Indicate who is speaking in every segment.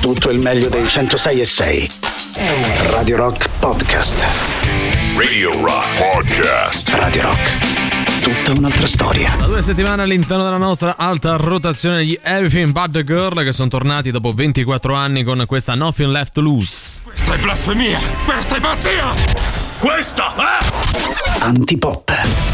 Speaker 1: tutto il meglio dei 106 e 6. Radio Rock Podcast.
Speaker 2: Radio Rock Podcast.
Speaker 1: Radio Rock. Tutta un'altra storia.
Speaker 3: Da due settimane all'interno della nostra alta rotazione gli Everything But The Girl che sono tornati dopo 24 anni con questa Nothing Left to Lose.
Speaker 2: Questa è blasfemia! Questa è pazzia! Questa è...
Speaker 1: Antipop.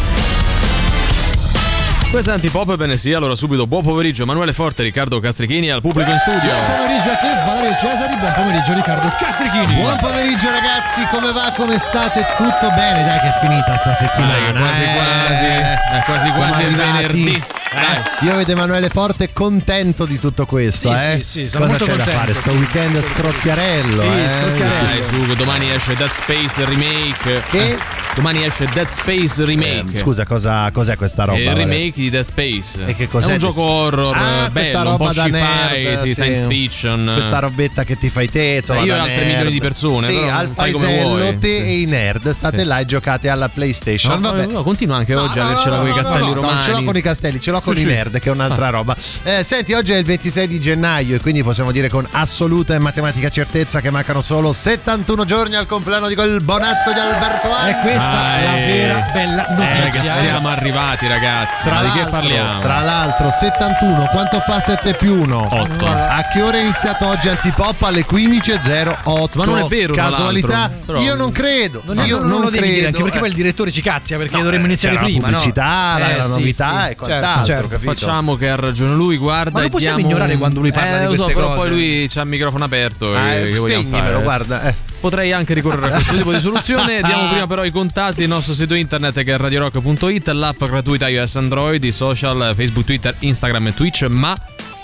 Speaker 3: Questa è Antipop, bene sì, allora subito buon pomeriggio Emanuele Forte, Riccardo Castrichini al pubblico in studio.
Speaker 4: Buon pomeriggio a te, Valerio Cesari. Buon pomeriggio, Riccardo Castrichini.
Speaker 5: Buon pomeriggio ragazzi, come va? Come state? Tutto bene? Dai che è finita sta settimana.
Speaker 3: Dai, quasi
Speaker 5: eh.
Speaker 3: quasi, è quasi
Speaker 5: Siamo
Speaker 3: quasi il venerdì.
Speaker 5: Eh, io vedo Emanuele Forte contento di tutto questo,
Speaker 4: Sì,
Speaker 5: eh?
Speaker 4: sì, sì, sono
Speaker 5: Cosa
Speaker 4: molto
Speaker 5: c'è da
Speaker 4: contento.
Speaker 5: fare? Sto weekend scrocchiarello,
Speaker 4: Sì,
Speaker 5: eh?
Speaker 4: scrocchiarello.
Speaker 3: Dai, domani esce Dead Space Remake.
Speaker 5: Che?
Speaker 3: Eh, Domani esce Dead Space Remake.
Speaker 5: Eh, Scusa, cosa, cos'è questa roba?
Speaker 3: È il remake di Dead Space.
Speaker 5: E che cos'è?
Speaker 3: È un gioco horror
Speaker 5: Ah, questa
Speaker 3: bello, un
Speaker 5: roba
Speaker 3: po'
Speaker 5: da nerd,
Speaker 3: sì,
Speaker 5: sì.
Speaker 3: science fiction.
Speaker 5: Questa robetta che ti fai te, insomma,
Speaker 3: io e altre
Speaker 5: nerd.
Speaker 3: milioni di persone,
Speaker 5: Sì,
Speaker 3: però
Speaker 5: al paesello, te
Speaker 3: Sì.
Speaker 5: e i nerd state
Speaker 3: Sì.
Speaker 5: là e giocate alla PlayStation.
Speaker 3: No,
Speaker 5: Vabbè.
Speaker 3: no, continua anche
Speaker 5: No,
Speaker 3: oggi
Speaker 5: no,
Speaker 3: a avercela
Speaker 5: no,
Speaker 3: con i castelli romani.
Speaker 5: Non ce l'ho con i castelli, ce l'ho con
Speaker 3: Sì,
Speaker 5: i
Speaker 3: sì.
Speaker 5: nerd, che è un'altra roba. Eh, senti, oggi è il 26 di gennaio e quindi possiamo dire con assoluta e matematica certezza che mancano solo 71 giorni al compleanno di quel bonazzo di Alberto
Speaker 4: E
Speaker 5: Alba.
Speaker 4: questa è la vera bella
Speaker 3: Eh,
Speaker 4: notizia.
Speaker 3: siamo arrivati, ragazzi.
Speaker 5: Tra
Speaker 3: di che parliamo?
Speaker 5: tra l'altro, 71, quanto fa 7 più 1?
Speaker 3: 8.
Speaker 5: A che ora è iniziato oggi Antipop? Alle 15.08.
Speaker 3: Ma non è vero,
Speaker 5: Casualità?
Speaker 3: Però-
Speaker 5: Io non credo.
Speaker 4: Non,
Speaker 5: io
Speaker 4: non,
Speaker 5: non,
Speaker 4: lo devi
Speaker 5: credo.
Speaker 4: dire, anche perché
Speaker 5: eh.
Speaker 4: poi il direttore ci cazzia perché dovremmo
Speaker 5: eh,
Speaker 4: iniziare
Speaker 5: c'era la
Speaker 4: prima. no?
Speaker 5: pubblicità, la-
Speaker 4: Eh,
Speaker 5: la
Speaker 4: sì,
Speaker 5: novità
Speaker 4: sì,
Speaker 5: e quant'altro,
Speaker 4: certo,
Speaker 5: capito?
Speaker 3: Facciamo che ha ragione lui, guarda.
Speaker 4: Ma lo possiamo
Speaker 3: diamo-
Speaker 4: ignorare quando lui parla
Speaker 3: eh,
Speaker 4: di
Speaker 3: lo so,
Speaker 4: queste
Speaker 3: però
Speaker 4: cose?
Speaker 3: poi lui c'ha il microfono aperto.
Speaker 5: Ah, spegnimelo,
Speaker 3: fare?
Speaker 5: guarda. eh.
Speaker 3: Potrei anche ricorrere a questo tipo di soluzione. Diamo prima però i contatti, il nostro sito internet che è radiorock.it, l'app gratuita iOS Android, i social Facebook, Twitter, Instagram e Twitch, ma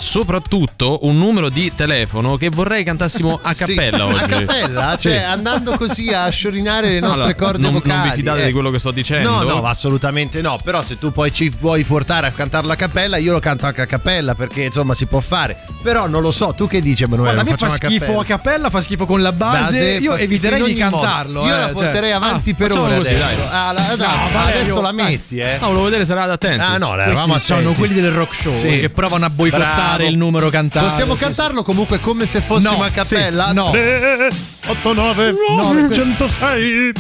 Speaker 3: soprattutto un numero di telefono che vorrei cantassimo a
Speaker 5: Sì,
Speaker 3: cappella oggi.
Speaker 5: A cappella? Cioè,
Speaker 3: Sì.
Speaker 5: andando così a sciorinare le nostre
Speaker 3: Allora,
Speaker 5: corde
Speaker 3: non,
Speaker 5: vocali.
Speaker 3: Non vi fidate
Speaker 5: eh.
Speaker 3: di quello che sto dicendo?
Speaker 5: No, no, assolutamente no. Però se tu poi ci vuoi portare a cantarlo a cappella, io lo canto anche a cappella perché insomma si può fare. Però non lo so, tu che dici, Emanuele?
Speaker 4: Guarda, a me fa schifo a cappella, fa schifo con la base.
Speaker 5: Base,
Speaker 4: io eviterei di
Speaker 5: ogni modo.
Speaker 4: cantarlo.
Speaker 5: Io
Speaker 4: eh,
Speaker 5: la
Speaker 4: cioè.
Speaker 5: porterei avanti
Speaker 3: Ah,
Speaker 5: per ore
Speaker 3: così,
Speaker 5: adesso.
Speaker 3: dai.
Speaker 5: Ah, la- dai,
Speaker 4: Valerio,
Speaker 5: adesso la
Speaker 4: dai.
Speaker 5: metti, eh.
Speaker 3: Ah, volevo vedere se eravate attenti.
Speaker 5: Ah, no,
Speaker 4: Questi
Speaker 5: eravamo
Speaker 4: sono
Speaker 5: attenti.
Speaker 4: quelli del rock show
Speaker 5: Sì.
Speaker 4: che provano a boicottare
Speaker 5: Bravo.
Speaker 4: il numero cantato.
Speaker 5: Possiamo
Speaker 4: Sì,
Speaker 5: cantarlo comunque come se fossimo
Speaker 4: No,
Speaker 5: a cappella?
Speaker 4: sì, no.
Speaker 2: 8, 9,
Speaker 4: No,
Speaker 2: 106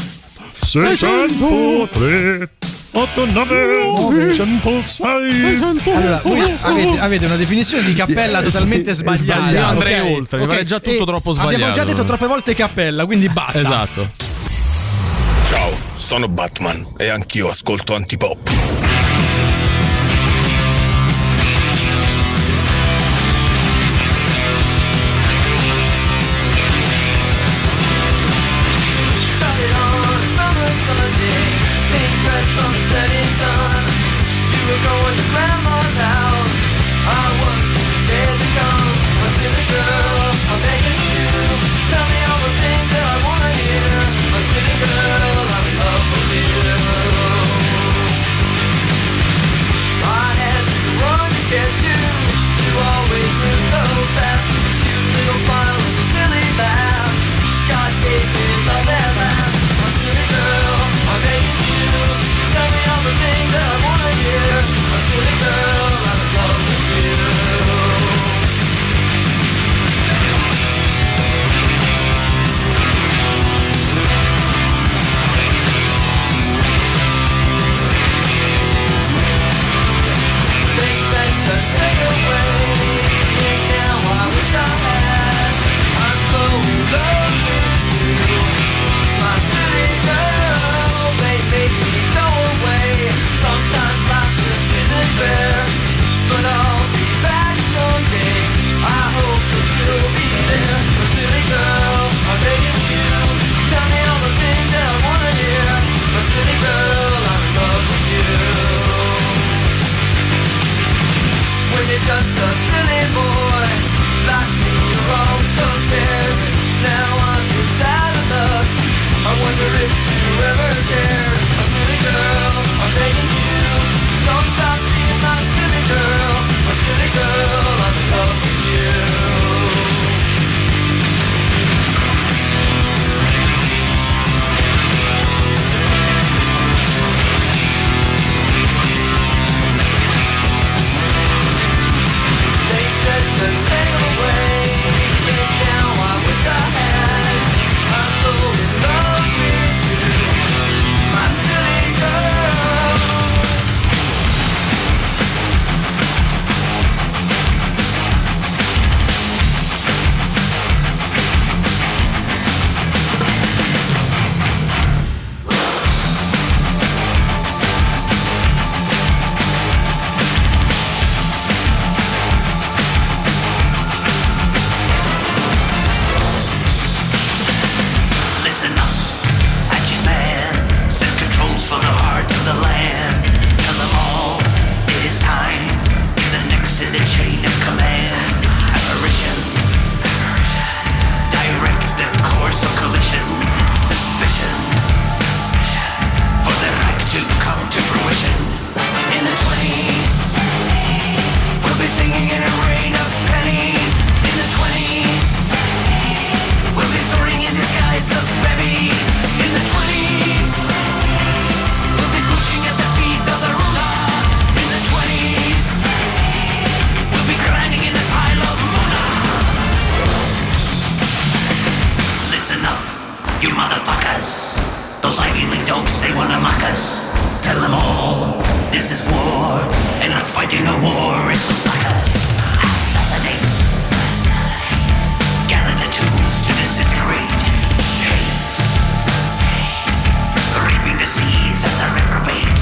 Speaker 2: 603 8, 9, 106
Speaker 4: Allora, voi avete, avete una definizione di cappella
Speaker 5: Sì,
Speaker 4: totalmente
Speaker 5: sì,
Speaker 4: sbagliata.
Speaker 5: sbagliata.
Speaker 3: Io andrei
Speaker 4: ok?
Speaker 3: oltre, mi
Speaker 4: Ok,
Speaker 3: pare già tutto
Speaker 4: e
Speaker 3: troppo
Speaker 4: Abbiamo
Speaker 3: sbagliato.
Speaker 4: già detto troppe volte cappella, quindi basta.
Speaker 3: Esatto.
Speaker 2: Ciao, sono Batman e anch'io ascolto Antipop.
Speaker 6: Suckers. Those Ivy League dopes, they wanna mock us. Tell them all, this is war, and not fighting a war is for suckers. Assassinate. Gather the tools to. Hate. Reaping the seeds as a reprobate.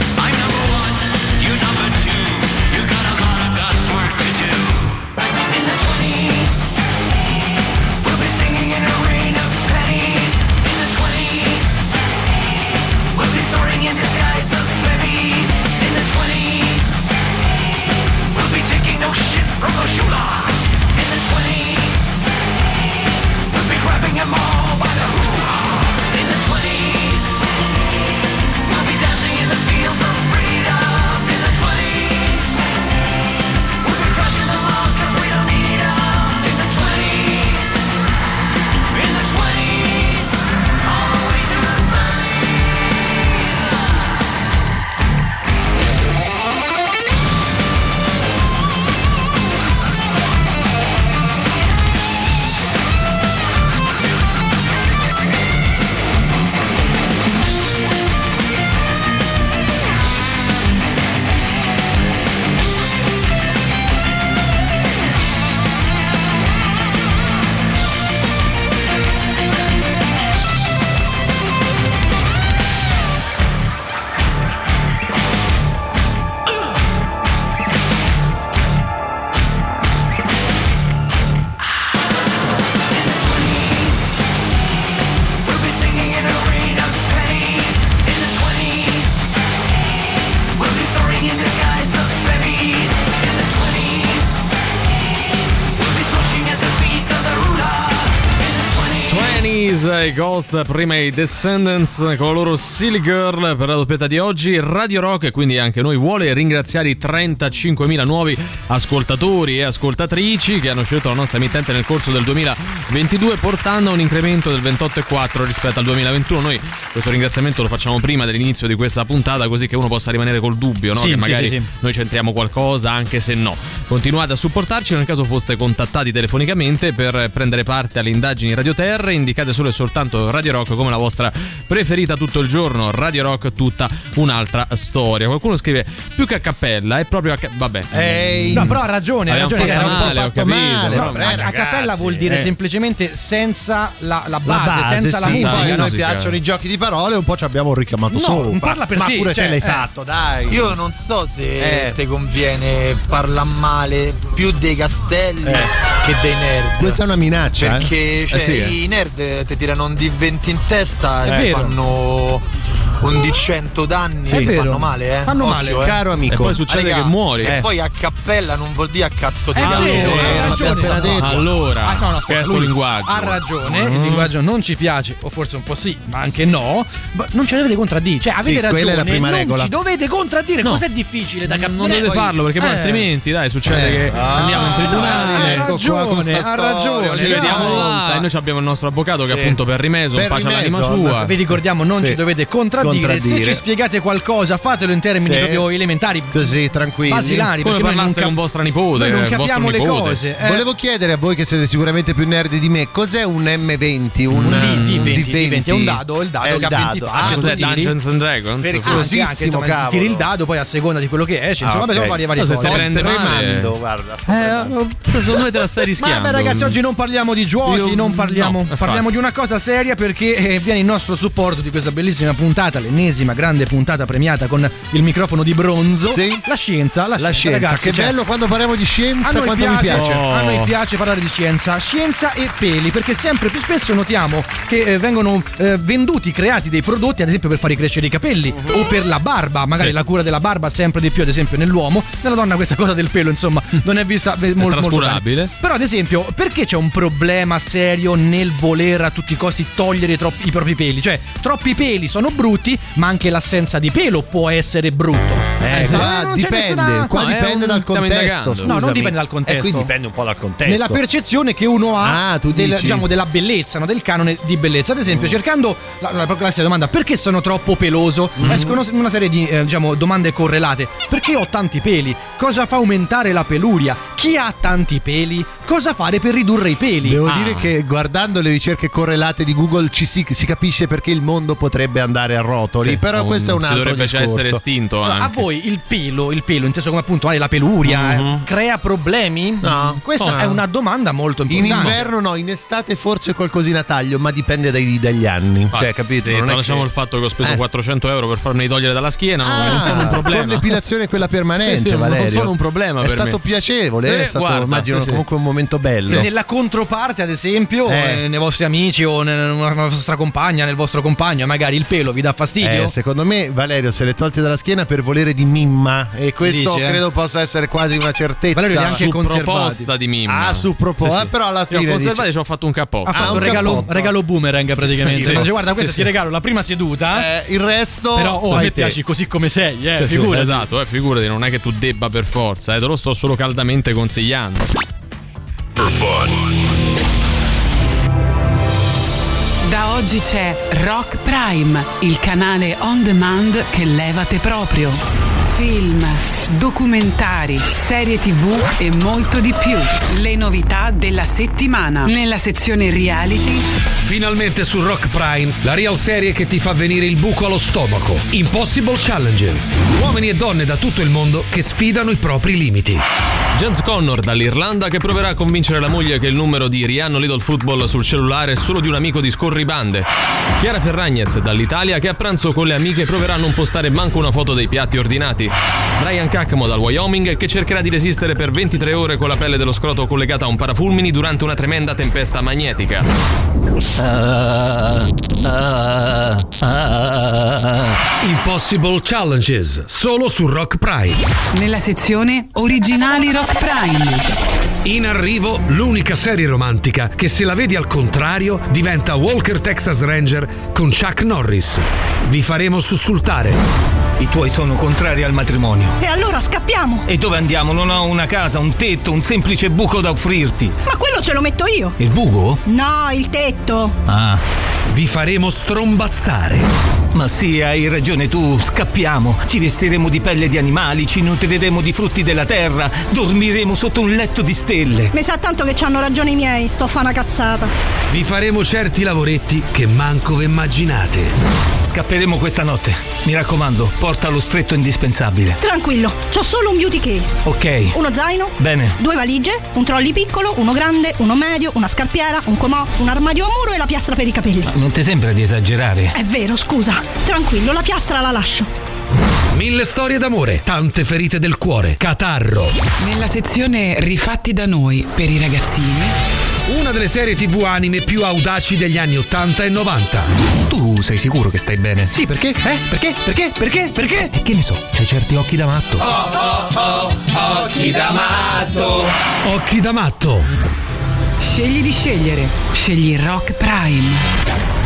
Speaker 3: I Ghost, prima i Descendants con la loro Silly Girl per la doppietta di oggi. Radio Rock, e quindi anche noi, vuole ringraziare i 35.000 nuovi ascoltatori e ascoltatrici che hanno scelto la nostra emittente nel corso del 2022, portando a un incremento del 28,4 rispetto al 2021. Noi questo ringraziamento lo facciamo prima dell'inizio di questa puntata, così che uno possa rimanere col dubbio, no?
Speaker 4: Sì,
Speaker 3: che magari
Speaker 4: sì, sì.
Speaker 3: noi c'entriamo qualcosa, anche se no. Continuate a supportarci nel caso foste contattati telefonicamente per prendere parte alle indagini Radio Terra. Indicate solo e soltanto Radio Rock come la vostra preferita tutto il giorno. Radio Rock, tutta un'altra storia. Qualcuno scrive più che a cappella, è proprio a. ca- Vabbè.
Speaker 5: Ehi,
Speaker 4: No, però ha ragione, ha ragione. po'
Speaker 3: male, ho
Speaker 5: fatto
Speaker 3: capito.
Speaker 5: male,
Speaker 3: però-
Speaker 5: vabbè.
Speaker 4: a,
Speaker 5: ragazzi,
Speaker 4: cappella vuol dire
Speaker 5: eh.
Speaker 4: semplicemente senza la, la base,
Speaker 5: la base,
Speaker 4: senza la
Speaker 5: sì,
Speaker 4: musica.
Speaker 5: poi a noi piacciono i giochi di parole, un po' ci abbiamo richiamato
Speaker 4: No,
Speaker 5: sopra.
Speaker 4: parla per
Speaker 5: Ma
Speaker 4: te,
Speaker 5: pure
Speaker 4: cioè,
Speaker 5: te l'hai
Speaker 4: eh.
Speaker 5: fatto, dai.
Speaker 7: Io non so se
Speaker 5: Eh.
Speaker 7: ti conviene parlare male più dei castelli che dei nerd.
Speaker 5: Questa è una minaccia, eh.
Speaker 7: Perché cioè,
Speaker 3: sì, eh.
Speaker 7: i nerd ti tirano un D20 in testa
Speaker 4: È
Speaker 7: e
Speaker 4: vero.
Speaker 7: fanno un di 100 danni
Speaker 4: Sì,
Speaker 7: e fanno male, eh.
Speaker 4: Fanno
Speaker 7: Occhio,
Speaker 4: male.
Speaker 7: eh.
Speaker 5: Caro
Speaker 3: E
Speaker 5: amico.
Speaker 3: poi succede
Speaker 7: Raga,
Speaker 3: che muori.
Speaker 7: E
Speaker 5: Eh.
Speaker 7: poi a cappella non vuol dire a cazzo di cazzo.
Speaker 5: Eh, detto.
Speaker 3: Allora,
Speaker 4: Ah, no, no, aspetta,
Speaker 3: questo
Speaker 4: lui
Speaker 3: linguaggio.
Speaker 4: Ha ragione, il linguaggio non ci piace, o forse un po' sì, ma anche no. Ma non ce ne dovete contraddire. Cioè, avete
Speaker 5: Sì,
Speaker 4: ragione.
Speaker 5: quella è la prima
Speaker 4: non
Speaker 5: regola.
Speaker 4: ci dovete contraddire.
Speaker 3: No.
Speaker 4: Cos'è difficile da capire?
Speaker 3: Non dovete
Speaker 4: Poi-
Speaker 3: farlo perché poi
Speaker 4: Eh.
Speaker 3: altrimenti, dai, succede
Speaker 5: Eh.
Speaker 3: che
Speaker 5: Ah,
Speaker 3: andiamo in tribunale.
Speaker 4: ha
Speaker 5: ecco
Speaker 4: ragione, ha ragione.
Speaker 3: Ci vediamo là e noi abbiamo il nostro avvocato che appunto per rimeso, un
Speaker 5: Per
Speaker 3: pace all'anima sua.
Speaker 4: Vi ricordiamo, non
Speaker 5: Sì.
Speaker 4: ci dovete contraddire.
Speaker 5: Contraddire.
Speaker 4: Se ci spiegate qualcosa, fatelo in termini
Speaker 5: Sì.
Speaker 4: proprio elementari.
Speaker 5: Così, tranquilli.
Speaker 4: Basilari,
Speaker 3: Come parlasse
Speaker 4: cap-
Speaker 3: con vostra nipote,
Speaker 4: Noi non
Speaker 3: eh,
Speaker 4: capiamo le
Speaker 3: nipote.
Speaker 4: cose. eh.
Speaker 5: Volevo chiedere a voi che siete sicuramente più nerd di me, cos'è un M20? Un,
Speaker 4: Un
Speaker 5: eh,
Speaker 4: D-
Speaker 5: un
Speaker 4: D20, D20, è un dado, il dado
Speaker 5: È
Speaker 4: in
Speaker 5: dado. Ah,
Speaker 3: Cos'è. Dungeons and Dragons?
Speaker 5: Pericolosissimo,
Speaker 4: insomma,
Speaker 5: cavolo.
Speaker 4: Tiri il dado, poi a seconda di quello che esce. Insomma,
Speaker 5: Ah,
Speaker 4: abbiamo
Speaker 5: ok.
Speaker 4: varie, varie cose.
Speaker 3: male.
Speaker 5: tremando, guarda. sto tremando.
Speaker 3: Eh, secondo me te la stai
Speaker 4: Ma
Speaker 3: rischiando.
Speaker 4: beh, ragazzi, oggi non parliamo di giochi,
Speaker 3: Io-
Speaker 4: non parliamo, parliamo di una cosa seria perché eh, viene in nostro supporto di questa bellissima puntata, l'ennesima grande puntata premiata con il microfono di bronzo.
Speaker 5: Sì.
Speaker 4: La scienza, la,
Speaker 5: La scienza,
Speaker 4: ragazzi,
Speaker 5: che
Speaker 4: cioè,
Speaker 5: bello quando parliamo di
Speaker 4: A
Speaker 5: scienza,
Speaker 4: noi,
Speaker 5: quanto
Speaker 4: piace,
Speaker 5: mi piace.
Speaker 3: Oh.
Speaker 4: a noi piace parlare di scienza, scienza e peli, perché sempre più spesso notiamo che eh, vengono eh, venduti, creati dei prodotti, ad esempio per fare crescere i capelli o per la barba, magari
Speaker 3: Sì.
Speaker 4: la cura della barba sempre di più, ad esempio nell'uomo. Nella donna questa cosa del pelo, insomma, non è vista eh, mol- molto
Speaker 3: trascurabile.
Speaker 4: bene. Però ad esempio, perché c'è un problema serio nel voler a tutti i costi togliere troppi- i propri peli? Cioè, troppi peli sono brutti ma anche l'assenza di pelo può essere brutto.
Speaker 5: Eh,
Speaker 4: Esatto.
Speaker 5: qua
Speaker 4: Eh, c'è
Speaker 5: dipende,
Speaker 4: nessuna-
Speaker 5: qua
Speaker 3: no, è
Speaker 5: dipende
Speaker 3: un-
Speaker 5: dal contesto.
Speaker 4: No, non dipende dal contesto.
Speaker 5: E qui dipende un po' dal contesto.
Speaker 4: Nella percezione che uno ha
Speaker 5: Ah,
Speaker 4: del-
Speaker 5: dici?
Speaker 4: diciamo, della bellezza, no? del canone di bellezza. Ad esempio, cercando la, la, la classica domanda perché sono troppo peloso?
Speaker 5: Mm.
Speaker 4: Escono una serie di eh, diciamo, domande correlate. Perché ho tanti peli? Cosa fa aumentare la peluria? Chi ha tanti peli? Cosa fare per ridurre i peli?
Speaker 5: Devo
Speaker 4: Ah.
Speaker 5: dire che guardando le ricerche correlate di Google ci si, si capisce perché il mondo potrebbe andare a rotoli.
Speaker 3: Sì,
Speaker 5: però
Speaker 3: non-
Speaker 5: questo è un
Speaker 3: si
Speaker 5: altro
Speaker 3: dovrebbe già
Speaker 5: discorso.
Speaker 3: essere estinto
Speaker 4: Allora, a voi il pelo, il pelo, inteso come appunto la peluria, eh, crea problemi?
Speaker 5: No.
Speaker 4: Questa
Speaker 5: No.
Speaker 4: è una domanda molto
Speaker 5: In
Speaker 4: importante.
Speaker 5: inverno no, in estate forse qualcosina taglio, ma dipende dai- dagli anni.
Speaker 3: Ah,
Speaker 5: cioè, capito?
Speaker 3: sì,
Speaker 5: Non
Speaker 3: lasciamo
Speaker 5: che-
Speaker 3: il fatto che ho speso
Speaker 5: Eh.
Speaker 3: 400 euro per farmi togliere dalla schiena, no,
Speaker 5: Ah,
Speaker 3: non sono un problema.
Speaker 5: Con l'epilazione quella permanente,
Speaker 3: Sì, sì, non sono un problema
Speaker 5: È
Speaker 3: per
Speaker 5: stato
Speaker 3: me.
Speaker 5: piacevole,
Speaker 3: Eh,
Speaker 5: è stato
Speaker 3: guarda,
Speaker 5: immagino
Speaker 3: sì, sì.
Speaker 5: comunque un momento bello.
Speaker 4: Nella controparte, ad esempio,
Speaker 5: Eh.
Speaker 4: eh, nei vostri amici o nella vostra compagna, nel vostro compagno, magari il pelo vi dà fastidio?
Speaker 5: Eh, secondo me Valerio se l'è tolti dalla schiena per volere di Mimma e questo
Speaker 4: Dici, eh?
Speaker 5: credo possa essere quasi una certezza.
Speaker 4: Valerio ha anche
Speaker 3: Su proposta di Mimma.
Speaker 5: Ah, su proposta,
Speaker 3: Sì, sì.
Speaker 5: però alla fine
Speaker 3: conservati
Speaker 5: dice-
Speaker 3: ci ho fatto un cappotto.
Speaker 4: ha fatto
Speaker 5: Ah,
Speaker 4: un
Speaker 5: un
Speaker 4: regalo,
Speaker 5: cappotto.
Speaker 4: regalo boomerang praticamente.
Speaker 5: Sì, sì.
Speaker 4: Dice, guarda, questo ti regalo la prima seduta.
Speaker 5: Eh, il resto
Speaker 4: Però oh, a me
Speaker 5: te.
Speaker 4: piaci così come sei, eh, figurati.
Speaker 3: Esatto, eh, figurati, non è che tu debba per forza, eh, te lo sto solo caldamente consigliando.
Speaker 8: Da oggi c'è Rock Prime, il canale on demand che levate proprio. Film, documentari, serie tv e molto di più. Le novità della settimana. Nella sezione reality
Speaker 9: Finalmente su Rock Prime, la real serie che ti fa venire il buco allo stomaco. Impossible Challenges. Uomini e donne da tutto il mondo che sfidano i propri limiti.
Speaker 3: James Connor dall'Irlanda che proverà a convincere la moglie che il numero di Rihanna Little Football sul cellulare è solo di un amico di scorribande. Chiara Ferragnez dall'Italia che a pranzo con le amiche proverà a non postare manco una foto dei piatti ordinati. Brian Cacmo dal Wyoming che cercherà di resistere per 23 ore con la pelle dello scroto collegata a un parafulmini durante una tremenda tempesta magnetica.
Speaker 9: Impossible Challenges, solo su Rock Prime.
Speaker 8: nella sezione originali Rock Prime.
Speaker 9: In arrivo l'unica serie romantica che se la vedi al contrario diventa Walker Texas Ranger con Chuck Norris. Vi faremo sussultare.
Speaker 7: I tuoi sono contrari al matrimonio.
Speaker 10: E allora scappiamo!
Speaker 7: E dove andiamo? Non ho una casa, un tetto, un semplice buco da offrirti.
Speaker 10: Ma quello ce lo metto io!
Speaker 7: Il buco?
Speaker 10: No, il tetto!
Speaker 7: Ah,
Speaker 9: Vi faremo strombazzare.
Speaker 7: ma sì, hai ragione tu. Scappiamo. Ci vestiremo di pelle di animali, ci nutriremo di frutti della terra, dormiremo sotto un letto di stelle.
Speaker 10: Mi sa tanto che c'hanno ragione i miei, sto a fa una cazzata.
Speaker 9: Vi faremo certi lavoretti che manco vi immaginate.
Speaker 7: Scapperemo questa notte. Mi raccomando, porta lo stretto indispensabile.
Speaker 10: Tranquillo, c'ho solo un beauty case.
Speaker 7: Ok.
Speaker 10: Uno zaino,
Speaker 7: Bene.
Speaker 10: due valigie, un trolley piccolo, uno grande, uno medio, una scarpiera, un comò, un armadio a muro e la piastra per i capelli.
Speaker 7: Non ti sembra di esagerare?
Speaker 10: È vero, scusa. Tranquillo, la piastra la lascio.
Speaker 9: Mille storie d'amore, tante ferite del cuore, catarro.
Speaker 8: Nella sezione rifatti da noi per i ragazzini.
Speaker 9: Una delle serie tv anime più audaci degli anni 80 e 90.
Speaker 11: Tu sei sicuro che stai bene?
Speaker 4: Sì, perché? Eh? Perché? Perché? Perché? Perché?
Speaker 11: E che ne so, c'hai certi occhi da matto.
Speaker 9: Occhi da matto.
Speaker 8: Scegli di scegliere. Scegli Rock Prime.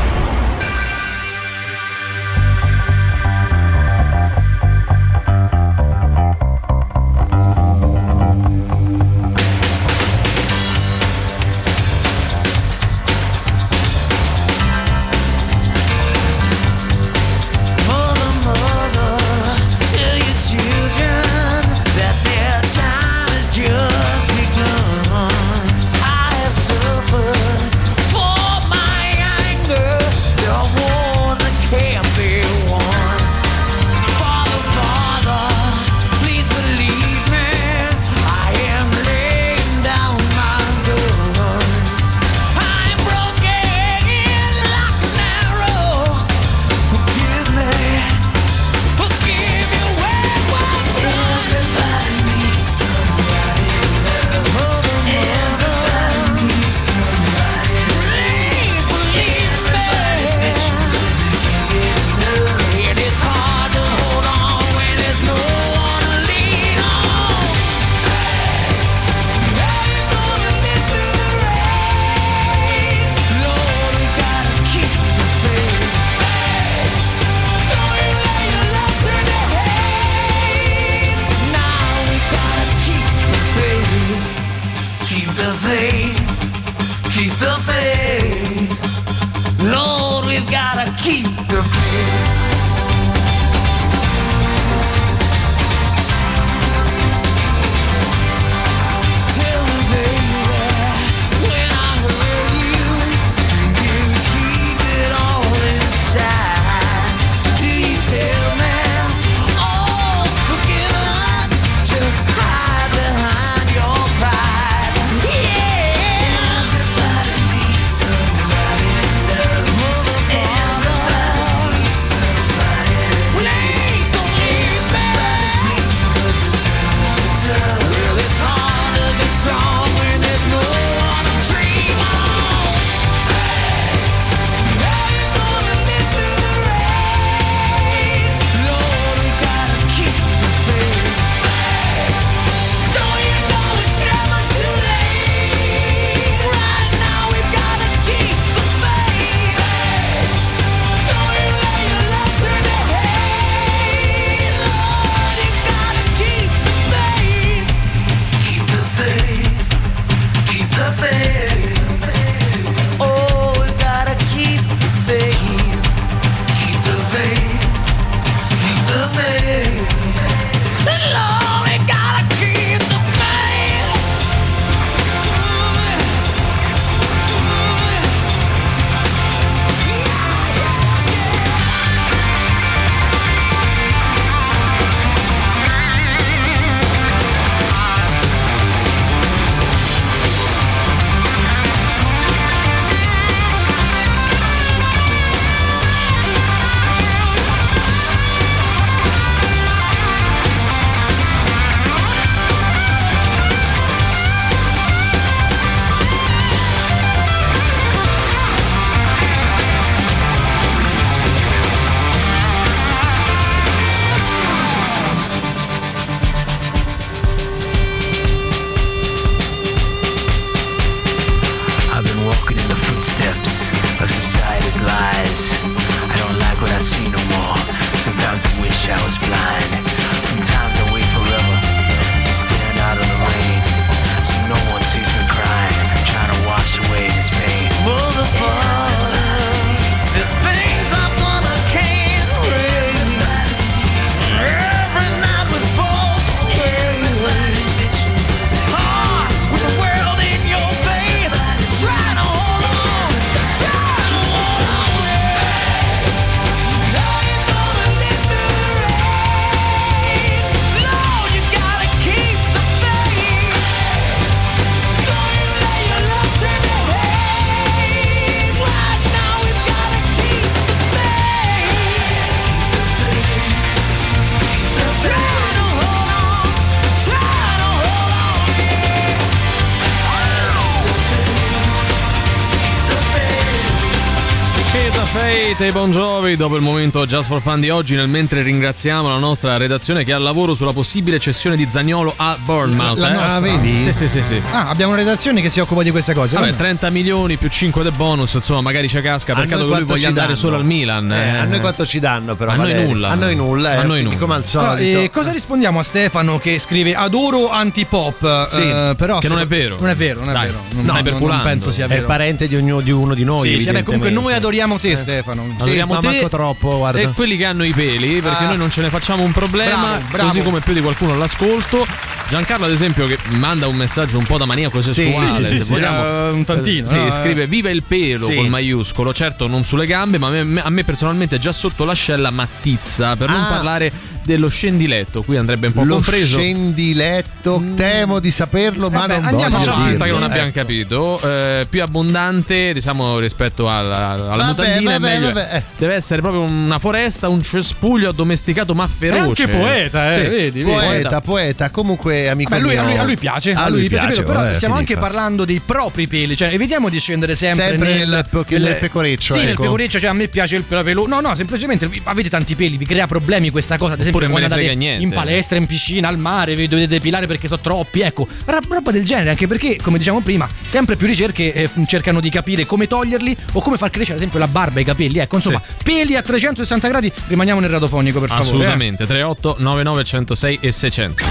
Speaker 3: Fate e Bon Jovi dopo il momento Just for Fun di oggi nel mentre ringraziamo la nostra redazione che ha lavoro sulla possibile cessione di Zagnolo a Bournemouth
Speaker 4: La
Speaker 3: eh?
Speaker 4: nostra? Ah, vedi?
Speaker 3: Sì sì sì sì
Speaker 4: Ah, abbiamo una redazione che si occupa di queste cose.
Speaker 3: Vabbè,
Speaker 4: va?
Speaker 3: 30 milioni più 5 del bonus, insomma, magari ci casca.
Speaker 5: A
Speaker 3: Peccato
Speaker 5: noi
Speaker 3: che lui voglia andare
Speaker 5: danno?
Speaker 3: solo al Milan.
Speaker 5: Eh,
Speaker 3: eh.
Speaker 5: a noi quanto ci danno però?
Speaker 3: A noi
Speaker 5: Valerio?
Speaker 3: nulla.
Speaker 5: A noi nulla, eh,
Speaker 3: A noi
Speaker 5: quindi
Speaker 3: nulla.
Speaker 5: come al solito.
Speaker 4: e cosa rispondiamo a Stefano che scrive adoro antipop?
Speaker 5: Sì,
Speaker 4: eh, però
Speaker 3: che non è vero.
Speaker 4: Non è vero, non è
Speaker 3: Dai,
Speaker 4: vero.
Speaker 3: non
Speaker 4: No,
Speaker 3: stai
Speaker 4: non- penso sia
Speaker 5: È
Speaker 4: vero.
Speaker 5: il parente di, ognuno, di uno di noi.
Speaker 4: Sì, sì, comunque noi adoriamo te, Stefano.
Speaker 5: Sì,
Speaker 3: Adoriamo
Speaker 5: ma
Speaker 3: te
Speaker 5: manco troppo, guarda.
Speaker 3: E quelli che hanno i peli, perché
Speaker 5: Ah.
Speaker 3: noi non ce ne facciamo un problema,
Speaker 4: Bravo, bravo.
Speaker 3: così come più di qualcuno all'ascolto. Giancarlo, ad esempio, che manda un messaggio un po' da maniaco sessuale,
Speaker 4: sì, sì,
Speaker 3: se
Speaker 4: sì,
Speaker 3: vogliamo.
Speaker 4: eh, un tantino,
Speaker 3: Sì,
Speaker 4: no, eh.
Speaker 3: scrive viva il pelo
Speaker 5: Sì.
Speaker 3: col maiuscolo, certo non sulle gambe, ma a me, a me personalmente già sotto l'ascella mattizza, per non
Speaker 5: Ah.
Speaker 3: parlare dello scendiletto, qui andrebbe un po'
Speaker 5: Lo
Speaker 3: compreso.
Speaker 5: scendiletto, temo di saperlo, ma
Speaker 4: Vabbè,
Speaker 5: non
Speaker 4: andiamo
Speaker 5: voglio
Speaker 4: avanti.
Speaker 3: finta che non abbiamo
Speaker 5: Ecco.
Speaker 3: capito. eh, più abbondante, diciamo, rispetto alla, alla
Speaker 5: Vabbè,
Speaker 3: mutandina. è
Speaker 5: vabbè,
Speaker 3: meglio-
Speaker 5: vabbè, eh.
Speaker 3: Deve essere proprio una foresta, un cespuglio addomesticato ma feroce.
Speaker 4: anche poeta, eh,
Speaker 3: Sì.
Speaker 4: vedi, vedi.
Speaker 5: Poeta, poeta, comunque amico
Speaker 4: Vabbè, lui,
Speaker 5: mio.
Speaker 4: a, lui, a lui piace,
Speaker 5: A
Speaker 4: a lui piace, vero, però
Speaker 5: eh,
Speaker 4: stiamo
Speaker 5: che
Speaker 4: anche
Speaker 5: dico.
Speaker 4: parlando dei propri peli, cioè evitiamo di scendere sempre,
Speaker 5: Sempre
Speaker 4: nel,
Speaker 5: nel pe- nel
Speaker 4: nel-
Speaker 5: pecoreccio,
Speaker 4: Sì, nel
Speaker 5: ecco.
Speaker 4: pecoreccio, cioè a me piace il pelo. No, no, semplicemente avete tanti peli, vi crea problemi questa cosa, ad esempio
Speaker 3: Oppure me
Speaker 4: quando andate
Speaker 3: niente.
Speaker 4: in palestra, in piscina, al mare, vi dovete depilare perché sono troppi, ecco, roba del genere, anche perché come diciamo prima, sempre più ricerche eh, cercano di capire come toglierli o come far crescere ad esempio la barba e i capelli, ecco, insomma, peli a 360 gradi, rimaniamo nel radiofonico per favore. eh.
Speaker 3: Assolutamente. 38 99 106 e 600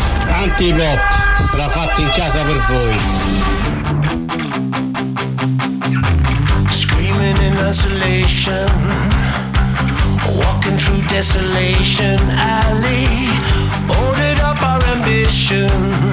Speaker 12: hip hop strafatto in casa per voi.
Speaker 6: Screaming in isolation, walking through desolation alley, ordered up our ambitions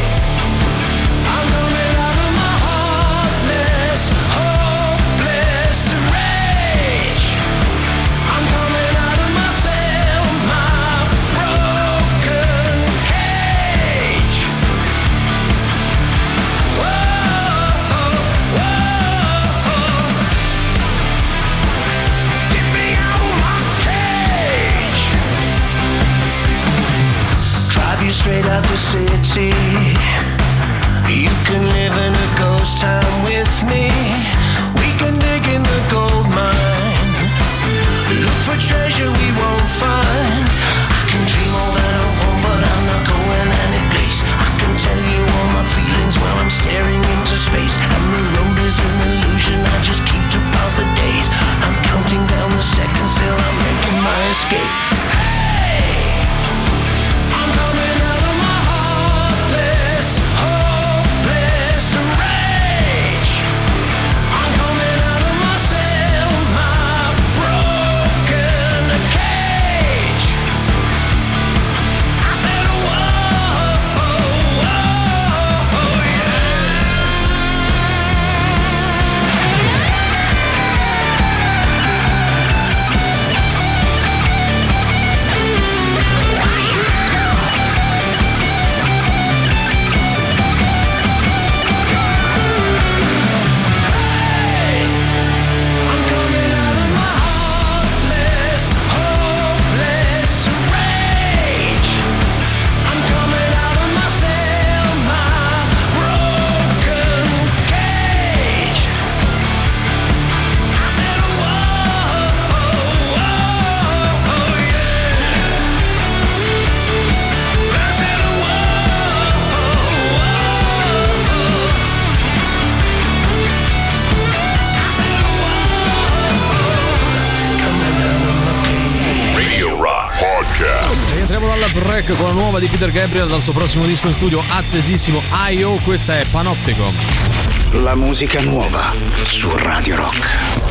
Speaker 6: You straight out the city. You can live in a ghost town with me. We can dig in the gold mine. Look for treasure we won't find.
Speaker 3: Nuova di Peter Gabriel dal suo prossimo disco in studio attesissimo I.O. Questa è Panoptico.
Speaker 1: La musica nuova su Radio Rock.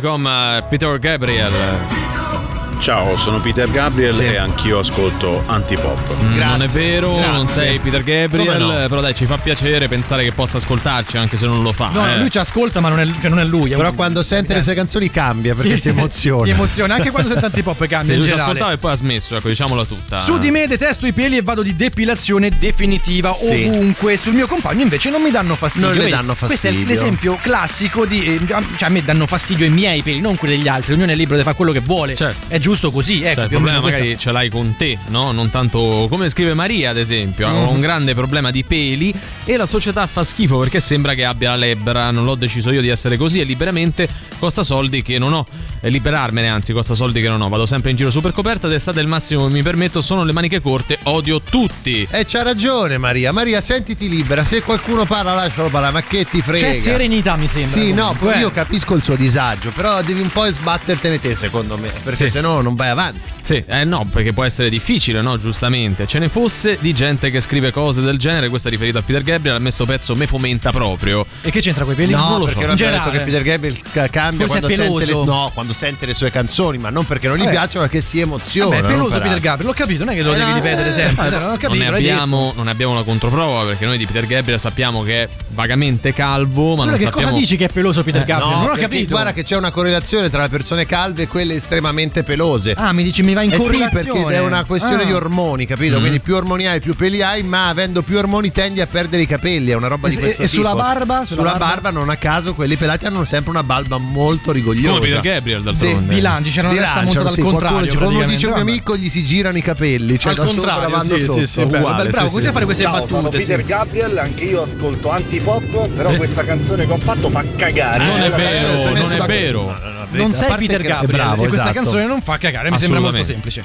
Speaker 3: Capcom eh, Peter Gabriel.
Speaker 13: Ciao, sono Peter Gabriel e anch'io ascolto Antipop.
Speaker 3: Mm, non è vero,
Speaker 13: Grazie.
Speaker 3: non sei Peter Gabriel,
Speaker 13: no?
Speaker 3: però dai, ci fa piacere pensare che possa ascoltarci anche se non lo fa.
Speaker 4: No,
Speaker 3: eh.
Speaker 4: lui ci ascolta, ma non è, cioè non è lui. è
Speaker 5: Però
Speaker 4: un-
Speaker 5: quando sente le sue canzoni cambia perché
Speaker 4: Sì,
Speaker 5: si emoziona.
Speaker 4: Si emoziona, anche quando sente antipop cambia
Speaker 3: Sì,
Speaker 4: in
Speaker 3: lui ci ascoltava e poi ha smesso, ecco, diciamola tutta.
Speaker 4: Su di me detesto i peli e vado di depilazione definitiva
Speaker 5: Sì.
Speaker 4: ovunque. Sul mio compagno invece non mi danno fastidio.
Speaker 5: Non le danno
Speaker 4: Questo è
Speaker 5: fastidio.
Speaker 4: l'esempio classico di. eh, Cioè, a me danno fastidio i miei peli, non quelli degli altri. Ognuno è libero di fare quello che vuole. È giusto così. Ecco,
Speaker 3: Cioè, il problema
Speaker 4: questa-
Speaker 3: magari ce l'hai con te, no? Non tanto come scrive Maria, ad esempio.
Speaker 4: Mm.
Speaker 3: Ho un grande problema di peli e la società fa schifo perché sembra che abbia la lebbra. Non l'ho deciso io di essere così e liberamente costa soldi che non ho. E liberarmene, anzi, costa soldi che non ho. Vado sempre in giro super coperta. D'estate il massimo che mi permetto sono le maniche corte. Odio tutti.
Speaker 5: E c'ha ragione Maria. Maria, sentiti libera. Se qualcuno parla, lascialo parlare. Ma che ti frega?
Speaker 4: C'è serenità, mi sembra.
Speaker 5: Sì, no,
Speaker 4: comunque,
Speaker 5: poi
Speaker 4: eh.
Speaker 5: io capisco il suo disagio, però devi un po' sbattertene te, secondo me, perché
Speaker 3: Sì.
Speaker 5: se no non vai avanti.
Speaker 3: Sì, eh no, perché può essere difficile, no? Giustamente. Ce ne fosse di gente che scrive cose del genere. Questo è riferito a Peter Gabriel. A me sto pezzo me fomenta proprio.
Speaker 4: E che c'entra quei peli?
Speaker 5: No,
Speaker 3: Non lo
Speaker 5: perché
Speaker 3: so.
Speaker 5: non abbiamo detto che. Peter Gabriel ca- cambia quando
Speaker 4: è
Speaker 5: sente, le, no, quando sente le sue canzoni, ma non perché non gli
Speaker 3: Eh.
Speaker 5: piacciono, perché si emoziona.
Speaker 4: Vabbè,
Speaker 5: non
Speaker 4: peloso Peter. Gabriel, l'ho capito, non è che lo
Speaker 5: Eh,
Speaker 4: devi ripetere
Speaker 5: eh,
Speaker 4: sempre.
Speaker 5: eh,
Speaker 4: non
Speaker 3: non, ne abbiamo, non ne abbiamo una controprova perché noi di Peter Gabriel sappiamo che è vagamente calvo, ma
Speaker 4: Allora,
Speaker 3: non
Speaker 4: che
Speaker 3: sappiamo.
Speaker 4: cosa dici che è peloso Peter
Speaker 3: Eh,
Speaker 4: Gabriel?
Speaker 5: No,
Speaker 4: non ho capito.
Speaker 5: guarda che c'è una correlazione tra le persone calve e quelle estremamente pelose.
Speaker 4: Ah, mi dici mi va in
Speaker 5: Eh sì, perché è una questione
Speaker 4: Ah.
Speaker 5: di ormoni, capito?
Speaker 3: Mm.
Speaker 5: Quindi più ormoni hai, più peli hai, ma avendo più ormoni tendi a perdere i capelli, è una roba di
Speaker 4: E-
Speaker 5: questo
Speaker 4: e
Speaker 5: tipo.
Speaker 4: sulla barba? Sulla
Speaker 5: Sulla,
Speaker 4: barba?
Speaker 5: barba? non a caso quelli pelati hanno sempre una barba molto rigogliosa.
Speaker 3: Come Peter Gabriel, d'altronde.
Speaker 5: Sì.
Speaker 4: Bilanci, c'era una testa dal
Speaker 5: sì,
Speaker 4: contrario,
Speaker 5: qualcuno dice, come dice un mio
Speaker 4: vabbè.
Speaker 5: amico, gli si girano i capelli, cioè
Speaker 4: Al
Speaker 5: da sopra
Speaker 4: contrario,
Speaker 5: vanno
Speaker 4: sì,
Speaker 5: sotto.
Speaker 4: sì, sì, bello,
Speaker 3: Uguale,
Speaker 4: bravo,
Speaker 3: sì,
Speaker 4: continua a fare queste
Speaker 14: Ciao, sono
Speaker 4: battute. sì.
Speaker 14: Peter Gabriel, anche io ascolto antipop, però questa canzone che ho fatto fa cagare.
Speaker 3: Non è
Speaker 14: Eh,
Speaker 3: vero, non
Speaker 5: sono
Speaker 3: è vero.
Speaker 4: Non sei Peter Gabriel
Speaker 5: bravo,
Speaker 4: e questa
Speaker 5: esatto.
Speaker 4: canzone non fa cagare, mi sembra molto semplice.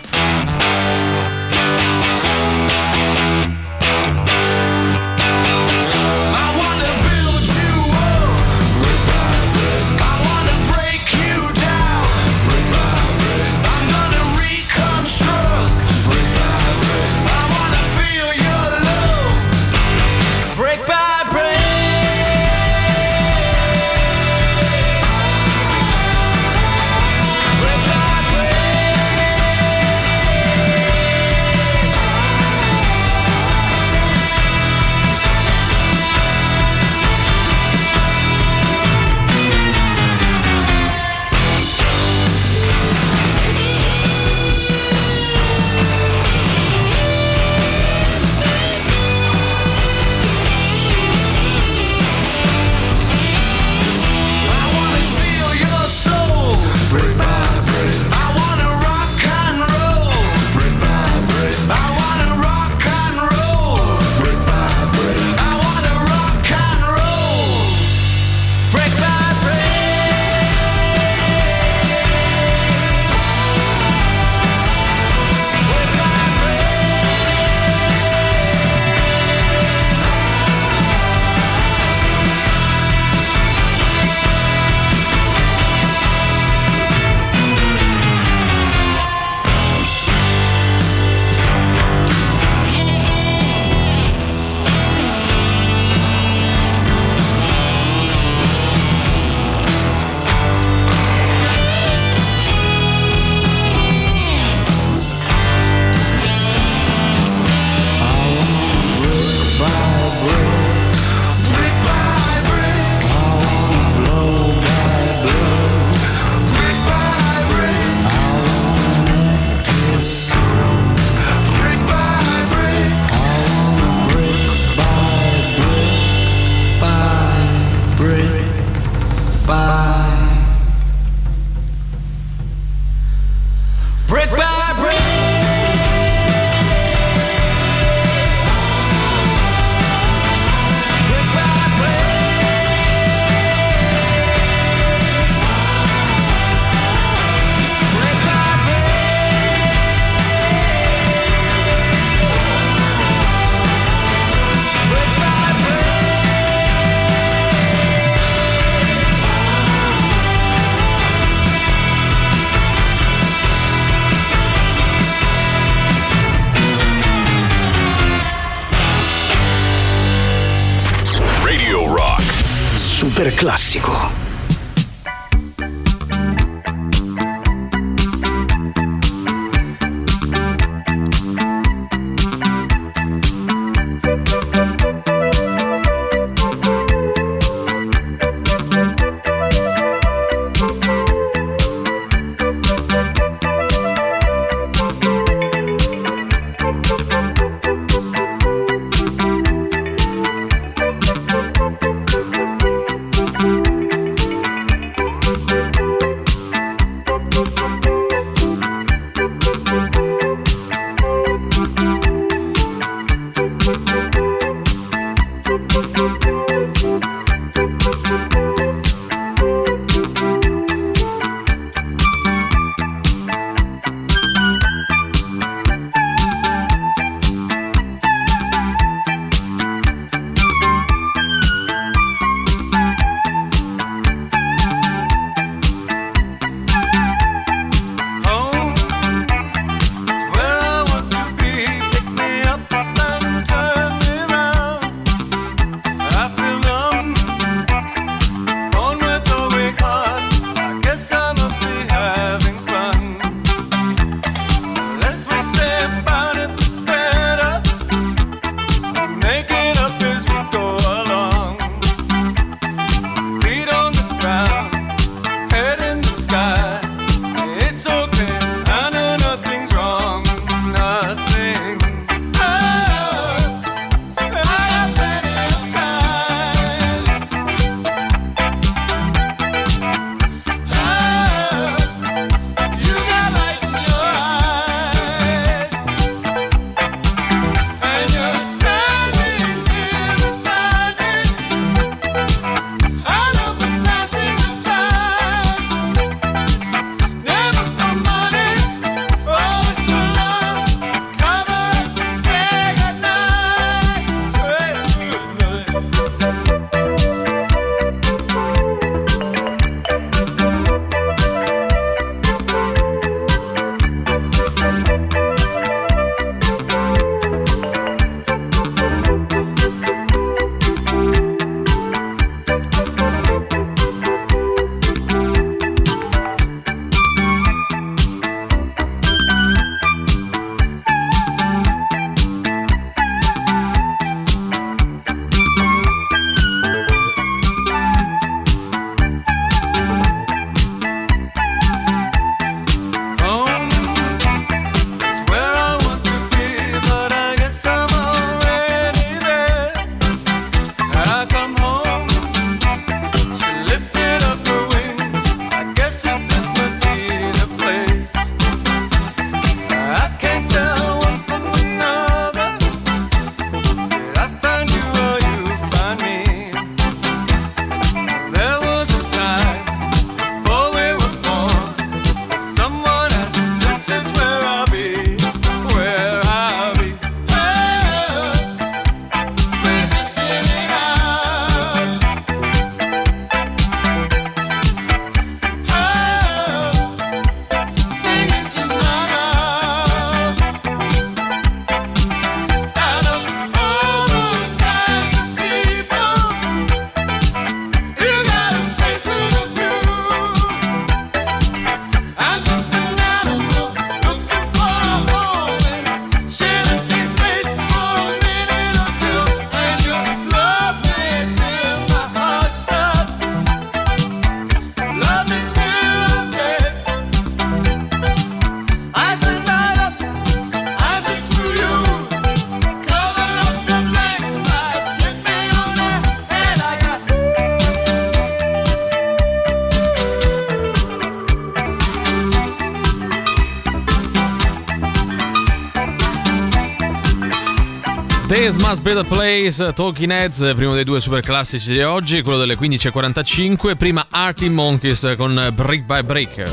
Speaker 3: Must Be the Place, Talking Heads, primo dei due super classici di oggi, quello delle 15.45, prima Artie Monkeys con Brick by Brick.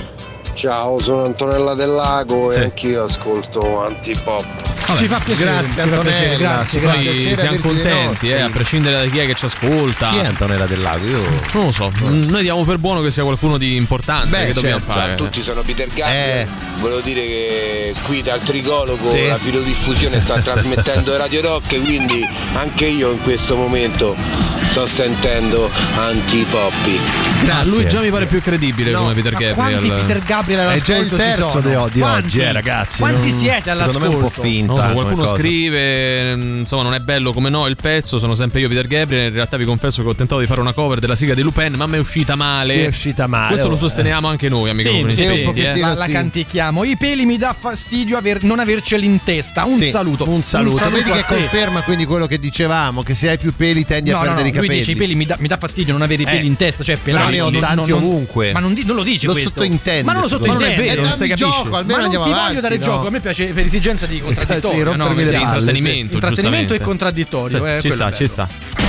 Speaker 15: Ciao, sono Antonella del Lago
Speaker 3: Sì.
Speaker 15: e anch'io ascolto Antipop.
Speaker 4: Ci fa piacere,
Speaker 5: Grazie, Antonella,
Speaker 4: grazie, grazie.
Speaker 3: Siamo contenti, eh, a prescindere da chi è che ci ascolta.
Speaker 5: Chi è Antonella del Lago? Io
Speaker 3: Non lo so, noi diamo per buono che sia qualcuno di importante
Speaker 5: Beh,
Speaker 3: che dobbiamo
Speaker 5: certo.
Speaker 3: fare.
Speaker 15: Ciao a tutti, sono Peter Gabriel.
Speaker 5: Eh.
Speaker 15: Volevo dire che qui dal tricologo
Speaker 5: Sì.
Speaker 15: la filodiffusione sta trasmettendo Radio Rock, quindi anche io in questo momento sto sentendo Antipoppi.
Speaker 3: Ah, lui già mi pare più credibile
Speaker 5: No,
Speaker 3: come Peter
Speaker 4: Ma
Speaker 3: Gabriel.
Speaker 4: quanti Peter Gabriel
Speaker 5: È già il terzo
Speaker 4: sono?
Speaker 5: di, di
Speaker 4: Quanti?
Speaker 5: oggi, eh, ragazzi.
Speaker 4: Quanti
Speaker 5: Non-
Speaker 4: siete all'ascolto?
Speaker 5: Secondo me è un po' finta.
Speaker 3: Lo
Speaker 5: come
Speaker 3: qualcuno scrive, mm, insomma, non è bello come no il pezzo. Sono sempre io, Peter Gabriel. In realtà vi confesso che ho tentato di fare una cover della sigla di Lupin, ma mi è uscita male.
Speaker 5: È uscita male,
Speaker 3: Questo lo
Speaker 5: oh.
Speaker 3: sosteniamo anche noi, amico.
Speaker 4: Sì, sì,
Speaker 3: Speedy,
Speaker 4: sì,
Speaker 3: eh.
Speaker 4: la, la
Speaker 5: sì.
Speaker 4: canticchiamo. I peli mi dà fastidio aver- non averceli in testa. Un
Speaker 5: Sì,
Speaker 4: saluto.
Speaker 5: Un saluto. Vedi
Speaker 4: a
Speaker 5: che
Speaker 4: te.
Speaker 5: conferma quindi quello che dicevamo: che se hai più peli tendi
Speaker 4: No,
Speaker 5: a
Speaker 4: no,
Speaker 5: perdere
Speaker 4: no,
Speaker 5: i
Speaker 4: lui dice i peli mi dà, mi dà fastidio non avere i peli
Speaker 5: Eh,
Speaker 4: in testa, cioè
Speaker 5: però
Speaker 4: pelati.
Speaker 5: ne ho tanti
Speaker 4: non-
Speaker 5: ovunque.
Speaker 4: Ma non, di- non lo dice
Speaker 5: Lo
Speaker 4: questo.
Speaker 5: sottointende,
Speaker 4: Ma non lo.
Speaker 3: Ma non è vero, non si capisce.
Speaker 5: gioco,
Speaker 4: Ma
Speaker 5: almeno
Speaker 4: non ti
Speaker 5: andiamo
Speaker 4: voglio
Speaker 5: avanti.
Speaker 4: dare
Speaker 5: no?
Speaker 4: gioco, a me piace per esigenza di contraddittorio.
Speaker 5: Sì,
Speaker 4: no? Mi
Speaker 5: le palle.
Speaker 3: Intrattenimento,
Speaker 4: Intrattenimento e contraddittorio. eh,
Speaker 3: ci sta, ci sta.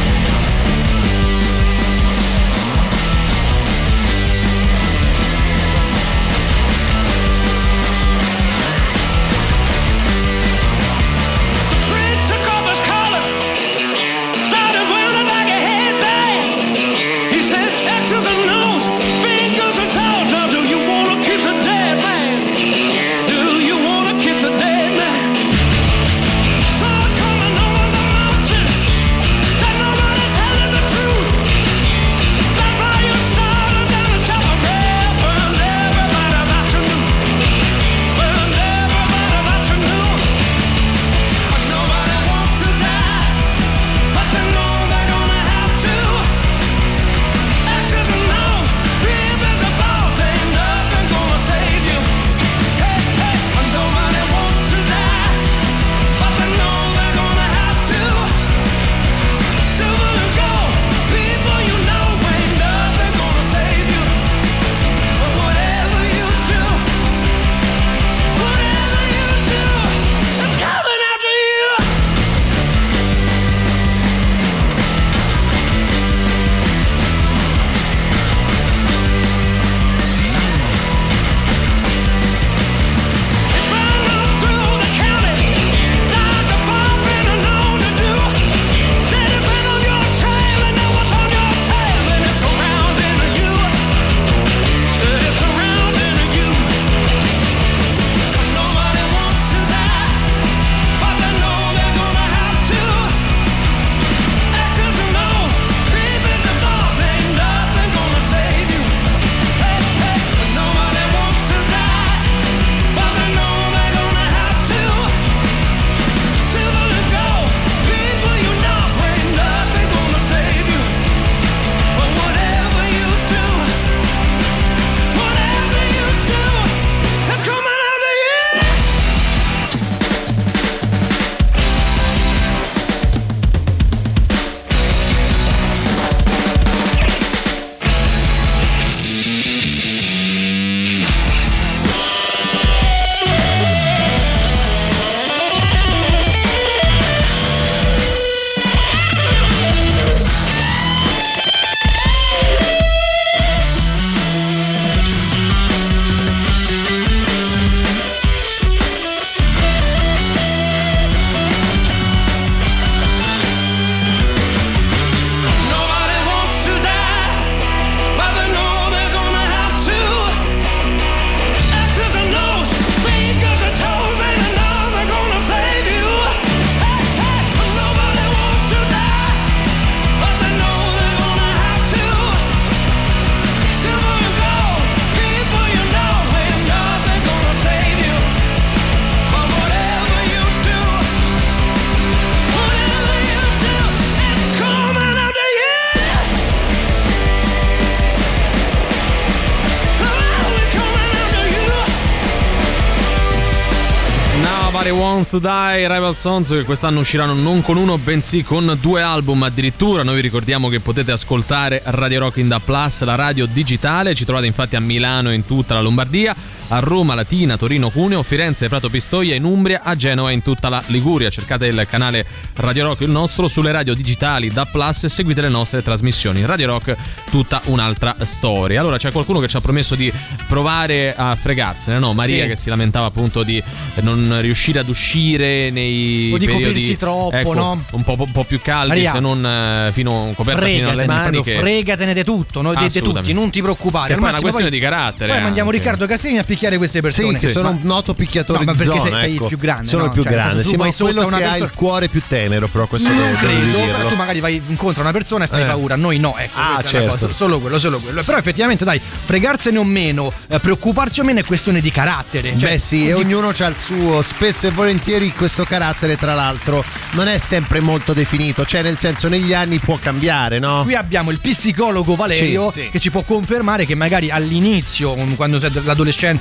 Speaker 3: Wants to Die, Rival Sons che quest'anno usciranno non con uno bensì con due album addirittura. Noi vi ricordiamo che potete ascoltare Radio Rock in Da Plus, la radio digitale. Ci trovate infatti a Milano e in tutta la Lombardia, a Roma, Latina, Torino, Cuneo, Firenze, Prato Pistoia, in Umbria, a Genova e in tutta la Liguria. Cercate il canale Radio Rock, il nostro, sulle radio digitali Da Plus e seguite le nostre trasmissioni. Radio Rock, tutta un'altra storia. Allora c'è qualcuno che ci ha promesso di provare a fregarsene, no? Maria
Speaker 4: Sì.
Speaker 3: che si lamentava appunto di non riuscire ad uscire nei
Speaker 4: O di
Speaker 3: periodi
Speaker 4: coprirsi troppo,
Speaker 3: ecco,
Speaker 4: no?
Speaker 3: un po', un po' più caldi
Speaker 4: Maria,
Speaker 3: se non eh, fino coperta fino alle
Speaker 4: proprio
Speaker 3: maniche
Speaker 4: fregatene di tutto, no? di, tutti, non ti preoccupare.
Speaker 3: Che è una questione
Speaker 4: poi-
Speaker 3: di carattere
Speaker 4: Poi mandiamo
Speaker 3: anche.
Speaker 4: Riccardo Castrini a picchiare queste persone.
Speaker 5: Sì, che sono
Speaker 4: Ma-
Speaker 5: un noto picchiatore
Speaker 4: No, ma perché
Speaker 5: zona.
Speaker 4: sei- sei il
Speaker 5: ecco.
Speaker 4: più grande,
Speaker 5: Sono
Speaker 4: no?
Speaker 5: il più
Speaker 4: Cioè,
Speaker 5: grande. Sì, ma quello che ha
Speaker 4: persona-
Speaker 5: il cuore più tenero, però questo
Speaker 4: Non
Speaker 5: devo
Speaker 4: credo, però tu magari vai incontro a una persona e fai
Speaker 5: Eh.
Speaker 4: paura, noi no, ecco.
Speaker 5: Ah,
Speaker 4: è
Speaker 5: certo.
Speaker 4: solo quello, solo quello. Però effettivamente dai, fregarsene o meno, eh, preoccuparsi o meno è questione di carattere. Cioè,
Speaker 5: Beh sì, e ognuno ha il suo, spesso e volentieri questo carattere tra l'altro non è sempre molto definito, cioè nel senso negli anni può cambiare, no?
Speaker 4: Qui abbiamo il psicologo Valerio
Speaker 5: Sì, sì.
Speaker 4: che ci può confermare che magari all'inizio, quando sei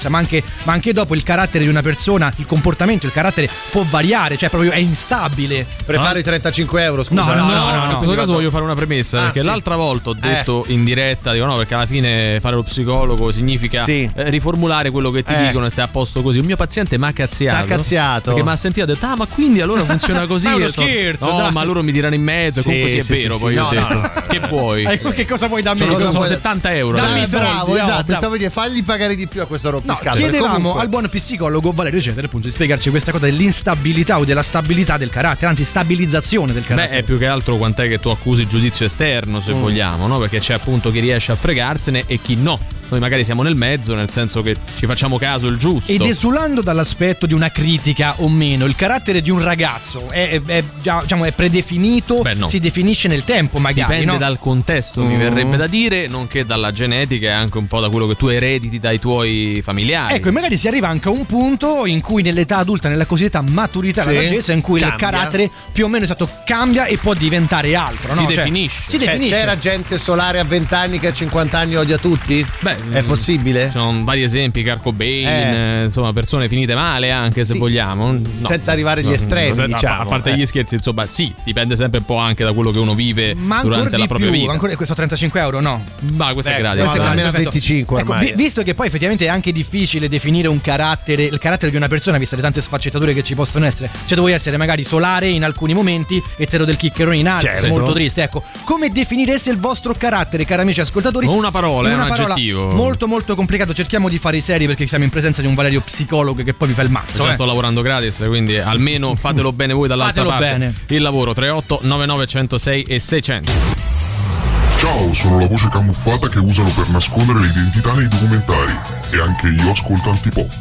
Speaker 4: l'adolescenza, ma anche, ma anche dopo il carattere di una persona, il comportamento, il carattere può variare, cioè proprio è instabile.
Speaker 5: Preparo i 35 euro, scusa.
Speaker 4: No, no, no, no,
Speaker 3: in
Speaker 4: no.
Speaker 3: questo caso voglio fare una premessa
Speaker 5: Ah,
Speaker 3: perché
Speaker 5: sì.
Speaker 3: l'altra volta ho detto in diretta dico no perché alla fine fare lo psicologo significa
Speaker 5: Sì.
Speaker 3: eh, riformulare quello che ti
Speaker 5: Eh.
Speaker 3: dicono e stai a posto così un mio paziente mi ha cazziato
Speaker 5: T'ha cazziato.
Speaker 3: perché mi ha sentito e ha detto ah ma quindi allora funziona così
Speaker 4: Ma è uno scherzo,
Speaker 3: no
Speaker 4: dai.
Speaker 3: ma loro mi tirano in mezzo
Speaker 5: Sì,
Speaker 3: comunque sì, è
Speaker 5: sì,
Speaker 3: vero
Speaker 5: sì,
Speaker 3: poi
Speaker 5: sì.
Speaker 3: io ho
Speaker 5: No,
Speaker 3: detto che vuoi
Speaker 4: che cosa vuoi da me?
Speaker 3: sono,
Speaker 5: cosa
Speaker 3: sono
Speaker 5: vuoi-
Speaker 3: 70 euro
Speaker 4: Dammi
Speaker 5: bravo, esatto, stavo a dire fagli pagare di più a questo
Speaker 4: No,
Speaker 5: rompiscatole.
Speaker 4: chiedevamo
Speaker 5: Comunque-
Speaker 4: al buon psicologo Valerio Cesare appunto di spiegarci questa cosa dell'instabilità o della stabilità del carattere, anzi stabilizzazione del
Speaker 3: Beh,
Speaker 4: carattere.
Speaker 3: è più che altro quant'è che tu accusi il giudizio esterno, se
Speaker 4: Mm.
Speaker 3: vogliamo, no? Perché c'è appunto chi riesce a fregarsene e chi no. Noi magari siamo nel mezzo, nel senso che ci facciamo caso il giusto.
Speaker 4: Ed esulando dall'aspetto di una critica o meno, il carattere di un ragazzo è, è- già, diciamo, è predefinito,
Speaker 3: Beh, no.
Speaker 4: si definisce nel tempo magari.
Speaker 3: Dipende
Speaker 4: no?
Speaker 3: dal contesto, mi
Speaker 4: Mm.
Speaker 3: verrebbe da dire, nonché dalla genetica e anche un po' da quello che tu erediti dai tuoi familiari.
Speaker 4: Ecco, e magari si arriva anche a un punto in cui nell'età adulta, nella cosiddetta maturità
Speaker 5: Sì,
Speaker 4: della saggezza, in cui il
Speaker 5: cambia.
Speaker 4: carattere più o meno esatto, cambia e può diventare altro.
Speaker 3: Si
Speaker 4: no? Cioè,
Speaker 3: definisce.
Speaker 4: si
Speaker 5: Cioè,
Speaker 4: definisce.
Speaker 5: c'era gente solare a 20 anni che a 50 anni odia tutti?
Speaker 3: Beh,
Speaker 5: È
Speaker 3: mm,
Speaker 5: possibile?
Speaker 3: Ci sono vari esempi, Kurt Cobain,
Speaker 5: Eh.
Speaker 3: insomma, persone finite male anche se
Speaker 5: Sì.
Speaker 3: vogliamo. No.
Speaker 5: Senza arrivare agli estremi,
Speaker 3: a-
Speaker 5: diciamo,
Speaker 3: A parte
Speaker 5: eh.
Speaker 3: gli scherzi, insomma, sì, dipende sempre un po' anche da quello che uno vive
Speaker 4: Ma
Speaker 3: durante la propria
Speaker 4: più,
Speaker 3: vita.
Speaker 4: ancora questo 35 euro no.
Speaker 3: Ma questo è
Speaker 5: Eh,
Speaker 3: gratis.
Speaker 5: no,
Speaker 4: Questo è
Speaker 5: almeno
Speaker 4: perfetto.
Speaker 5: 25
Speaker 4: Ecco, vi- visto che poi effettivamente è anche difficile definire un carattere, il carattere di una persona, viste le tante sfaccettature che ci possono essere. Cioè, tu vuoi essere magari solare in alcuni momenti e tero del chiccherone in altri,
Speaker 5: Certo.
Speaker 4: molto triste. Ecco, come definireste il vostro carattere, cari amici ascoltatori?
Speaker 3: Con una parola,
Speaker 4: In
Speaker 3: è un
Speaker 4: parola
Speaker 3: aggettivo.
Speaker 4: Molto, molto complicato. Cerchiamo di fare i seri perché siamo in presenza di un Valerio psicologo che poi vi fa il mazzo.
Speaker 3: Già
Speaker 4: eh.
Speaker 3: sto lavorando gratis, quindi almeno fatelo bene voi dall'altra
Speaker 4: Fatelo
Speaker 3: parte.
Speaker 4: bene.
Speaker 3: Il lavoro 38 99 106 e 600.
Speaker 12: Ciao, sono la voce camuffata che usano per nascondere l'identità nei documentari. E anche io ascolto antipop.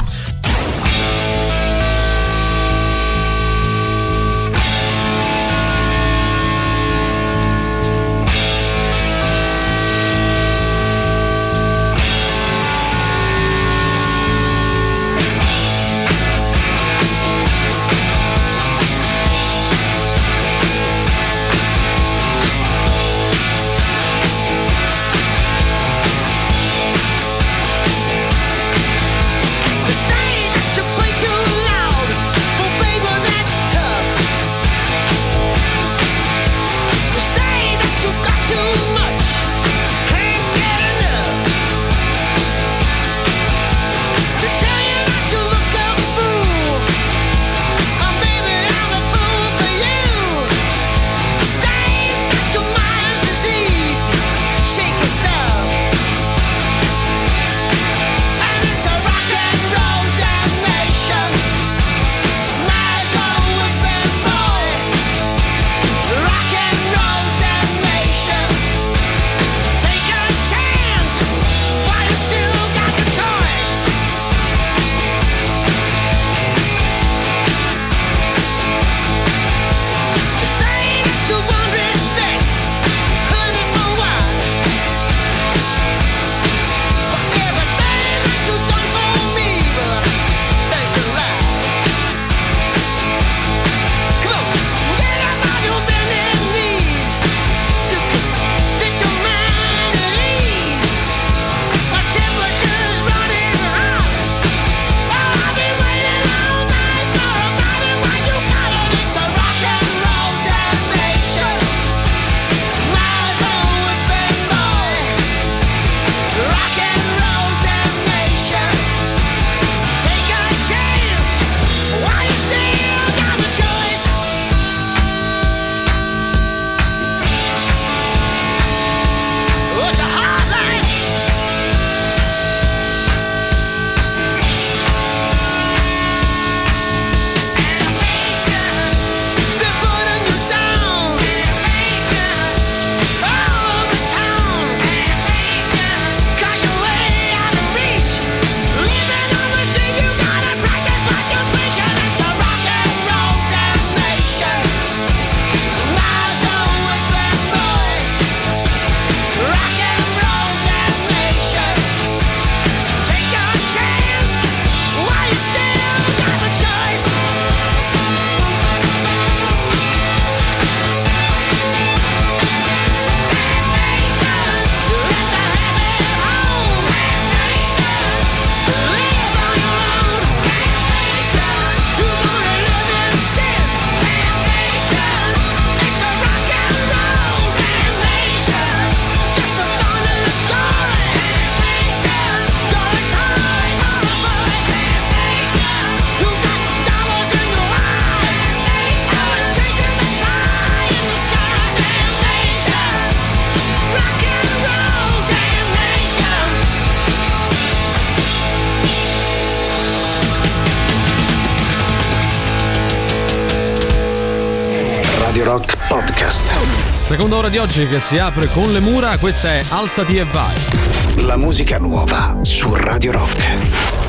Speaker 3: Di oggi che si apre con le mura, questa è Alzati e vai.
Speaker 6: La musica nuova su Radio Rock.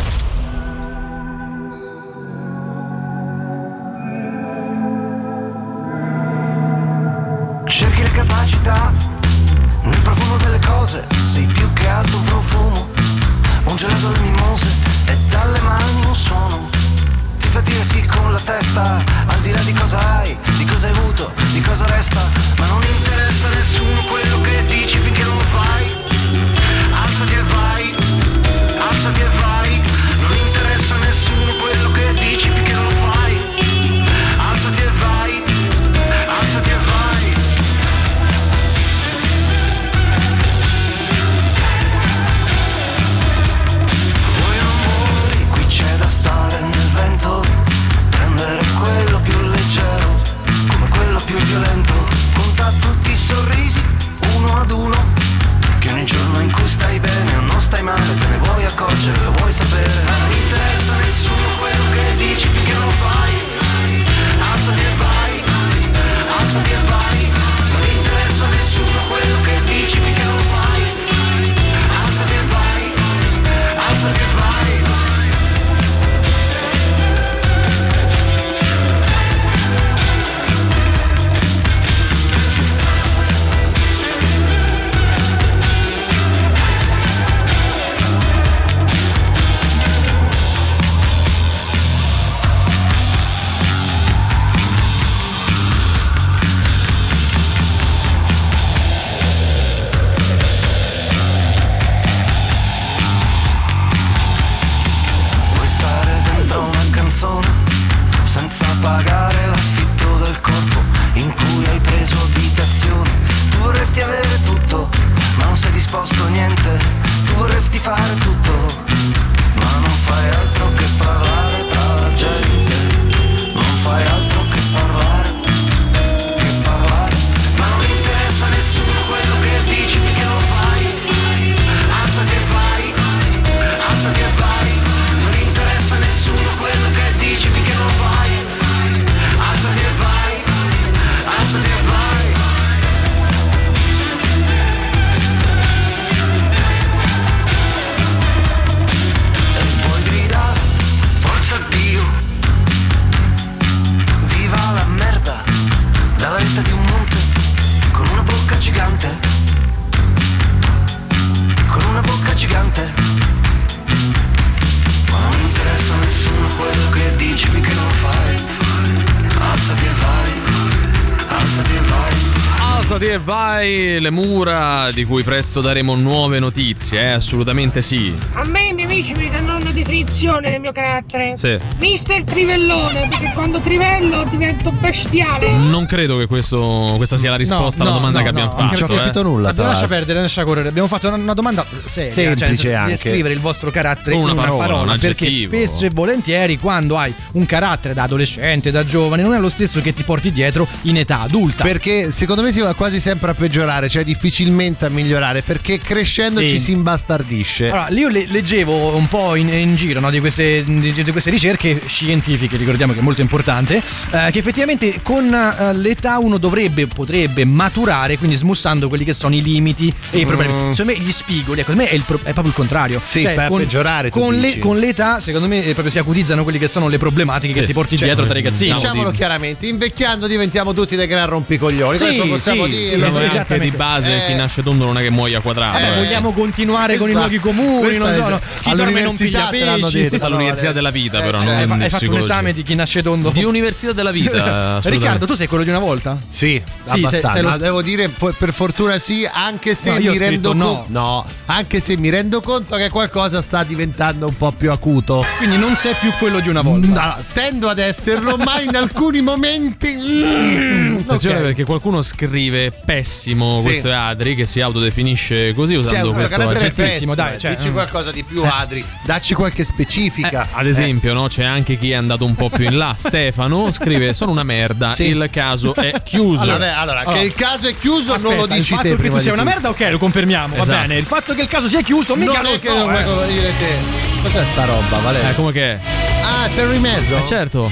Speaker 16: Le
Speaker 3: mura di cui presto daremo nuove notizie, eh? assolutamente sì.
Speaker 17: A me i miei amici mi danno una definizione del mio carattere.
Speaker 3: Sì.
Speaker 17: Mister Trivellone, perché quando trivello divento bestiale.
Speaker 3: Non credo che questo- questa sia la risposta alla
Speaker 4: no,
Speaker 3: domanda
Speaker 4: no,
Speaker 3: che abbiamo
Speaker 4: no,
Speaker 3: fatto.
Speaker 4: anche perché-
Speaker 3: eh.
Speaker 4: Vabbè, lascia perdere, lascia correre. Abbiamo fatto una, una domanda seria,
Speaker 5: Semplice
Speaker 4: cioè,
Speaker 5: anche.
Speaker 4: descrivere il vostro carattere
Speaker 3: Una
Speaker 4: in una
Speaker 3: parola,
Speaker 4: parola,
Speaker 3: un
Speaker 4: perché spesso e volentieri quando hai un carattere da adolescente, da giovane, non è lo stesso che ti porti dietro in età adulta.
Speaker 5: Perché secondo me si va quasi sempre a peggiorare, cioè difficilmente a migliorare, perché crescendo
Speaker 4: Sì.
Speaker 5: ci si imbastardisce.
Speaker 4: Allora, io le- leggevo un po' in, in giro no, di, queste, di- di queste ricerche scientifiche, ricordiamo che è molto importante, eh, che effettivamente con eh, l'età uno dovrebbe, potrebbe maturare, quindi smussando quelli che sono i limiti e i problemi.
Speaker 5: Mm.
Speaker 4: Secondo me gli spigoli, ecco, secondo me è, il pro- è proprio il contrario.
Speaker 5: Sì,
Speaker 4: Cioè,
Speaker 5: per
Speaker 4: con,
Speaker 5: peggiorare,
Speaker 4: Con, le- con l'età, secondo me, eh, proprio si acutizzano quelle che sono le problematiche che ti porti
Speaker 5: Cioè,
Speaker 4: dietro da ragazzino.
Speaker 5: Diciamolo chiaramente, invecchiando diventiamo tutti dei gran rompicoglioni.
Speaker 4: Sì,
Speaker 5: Questo possiamo
Speaker 4: sì,
Speaker 5: dirlo.
Speaker 3: Diciamo
Speaker 4: sì,
Speaker 3: anche di base
Speaker 5: Eh.
Speaker 3: chi nasce tondo non è che muoia quadrato.
Speaker 4: Vabbè,
Speaker 3: eh.
Speaker 4: vogliamo continuare con i
Speaker 5: Questa-
Speaker 4: luoghi comuni,
Speaker 5: questa
Speaker 4: non
Speaker 5: è-
Speaker 4: so, no, chi dorme non
Speaker 5: all'università
Speaker 4: piglia pesci.
Speaker 3: Questa è l'università della vita, però, non
Speaker 4: Hai,
Speaker 3: di
Speaker 4: fa- hai fatto un esame di chi nasce tondo.
Speaker 3: Di università della vita.
Speaker 4: Riccardo, tu sei quello di una volta?
Speaker 5: Sì, abbastanza. Ma devo dire, per fortuna sì, anche se mi rendo conto.
Speaker 4: no.
Speaker 5: anche se mi rendo conto che qualcosa sta diventando un po' più acuto.
Speaker 4: Quindi non sei più quello di una volta.
Speaker 5: No, tendo ad esserlo, ma in alcuni momenti. mm,
Speaker 3: Attenzione
Speaker 4: Ok.
Speaker 3: perché qualcuno scrive pessimo,
Speaker 5: Sì.
Speaker 3: questo è Adri che si autodefinisce così
Speaker 5: Sì,
Speaker 3: usando
Speaker 5: un
Speaker 3: questo
Speaker 5: carattere pessimo,
Speaker 4: dai, cioè,
Speaker 5: dici
Speaker 4: mm.
Speaker 5: qualcosa di più, Adri. Dacci qualche specifica.
Speaker 3: Eh, ad esempio, no, c'è anche chi è andato un po' più in là. Stefano scrive: Sono una merda.
Speaker 5: Sì.
Speaker 3: Il caso è chiuso.
Speaker 5: Vabbè, allora,
Speaker 4: Allora.
Speaker 5: che il caso è chiuso, non lo
Speaker 4: Aspetta,
Speaker 5: dici
Speaker 4: il fatto
Speaker 5: te
Speaker 4: che tu sia
Speaker 5: di
Speaker 4: una merda, ok, lo confermiamo, va
Speaker 3: Esatto.
Speaker 4: bene. Il fatto che il caso sia chiuso, mica
Speaker 5: Non
Speaker 4: lo
Speaker 5: è che
Speaker 4: so,
Speaker 5: non
Speaker 4: eh.
Speaker 5: vuoi dire te. Cos'è sta roba, Valerio?
Speaker 3: Eh, come che è?
Speaker 5: Ah, è per il mezzo?
Speaker 3: Eh, certo.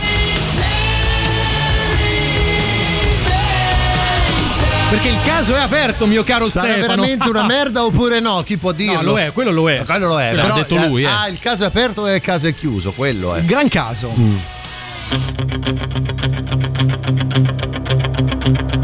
Speaker 4: Perché il caso è aperto, mio caro
Speaker 5: Sarà
Speaker 4: Stefano.
Speaker 5: veramente una merda oppure no? Chi può dirlo?
Speaker 4: No, lo è, quello lo è.
Speaker 5: Quello lo è.
Speaker 4: Quello
Speaker 5: però,
Speaker 4: l'ha detto lui, eh.
Speaker 5: Ah, il caso è aperto e il caso è chiuso, quello è.
Speaker 4: Gran caso.
Speaker 18: Rising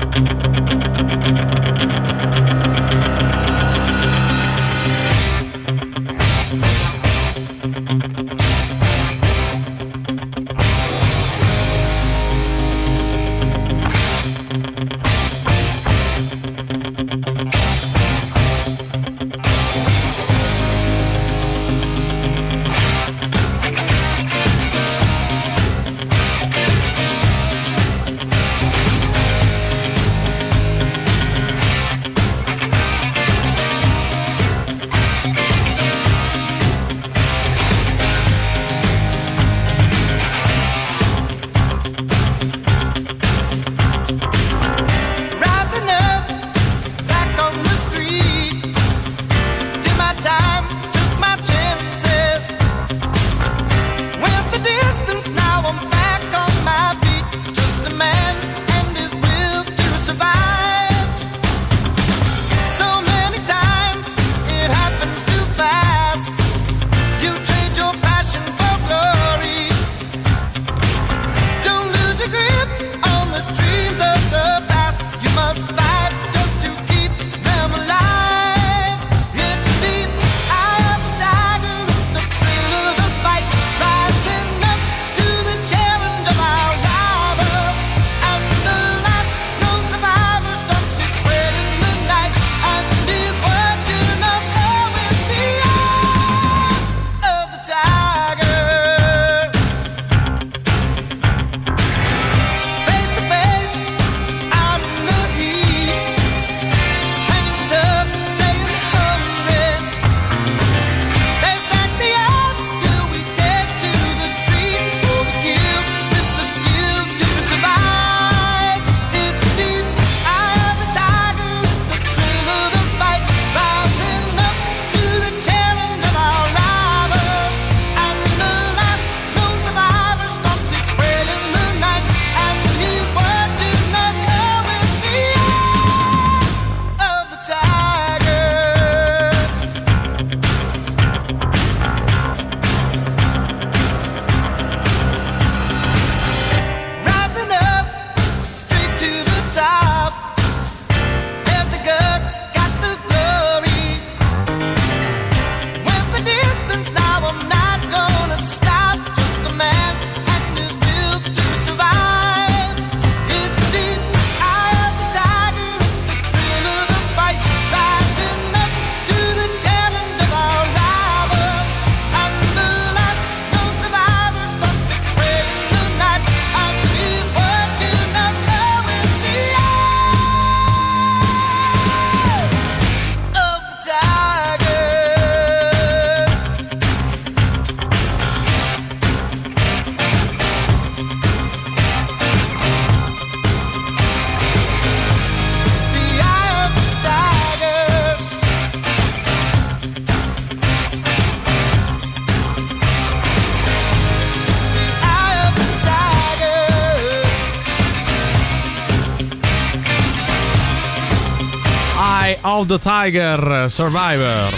Speaker 18: Of the Tiger Survivor.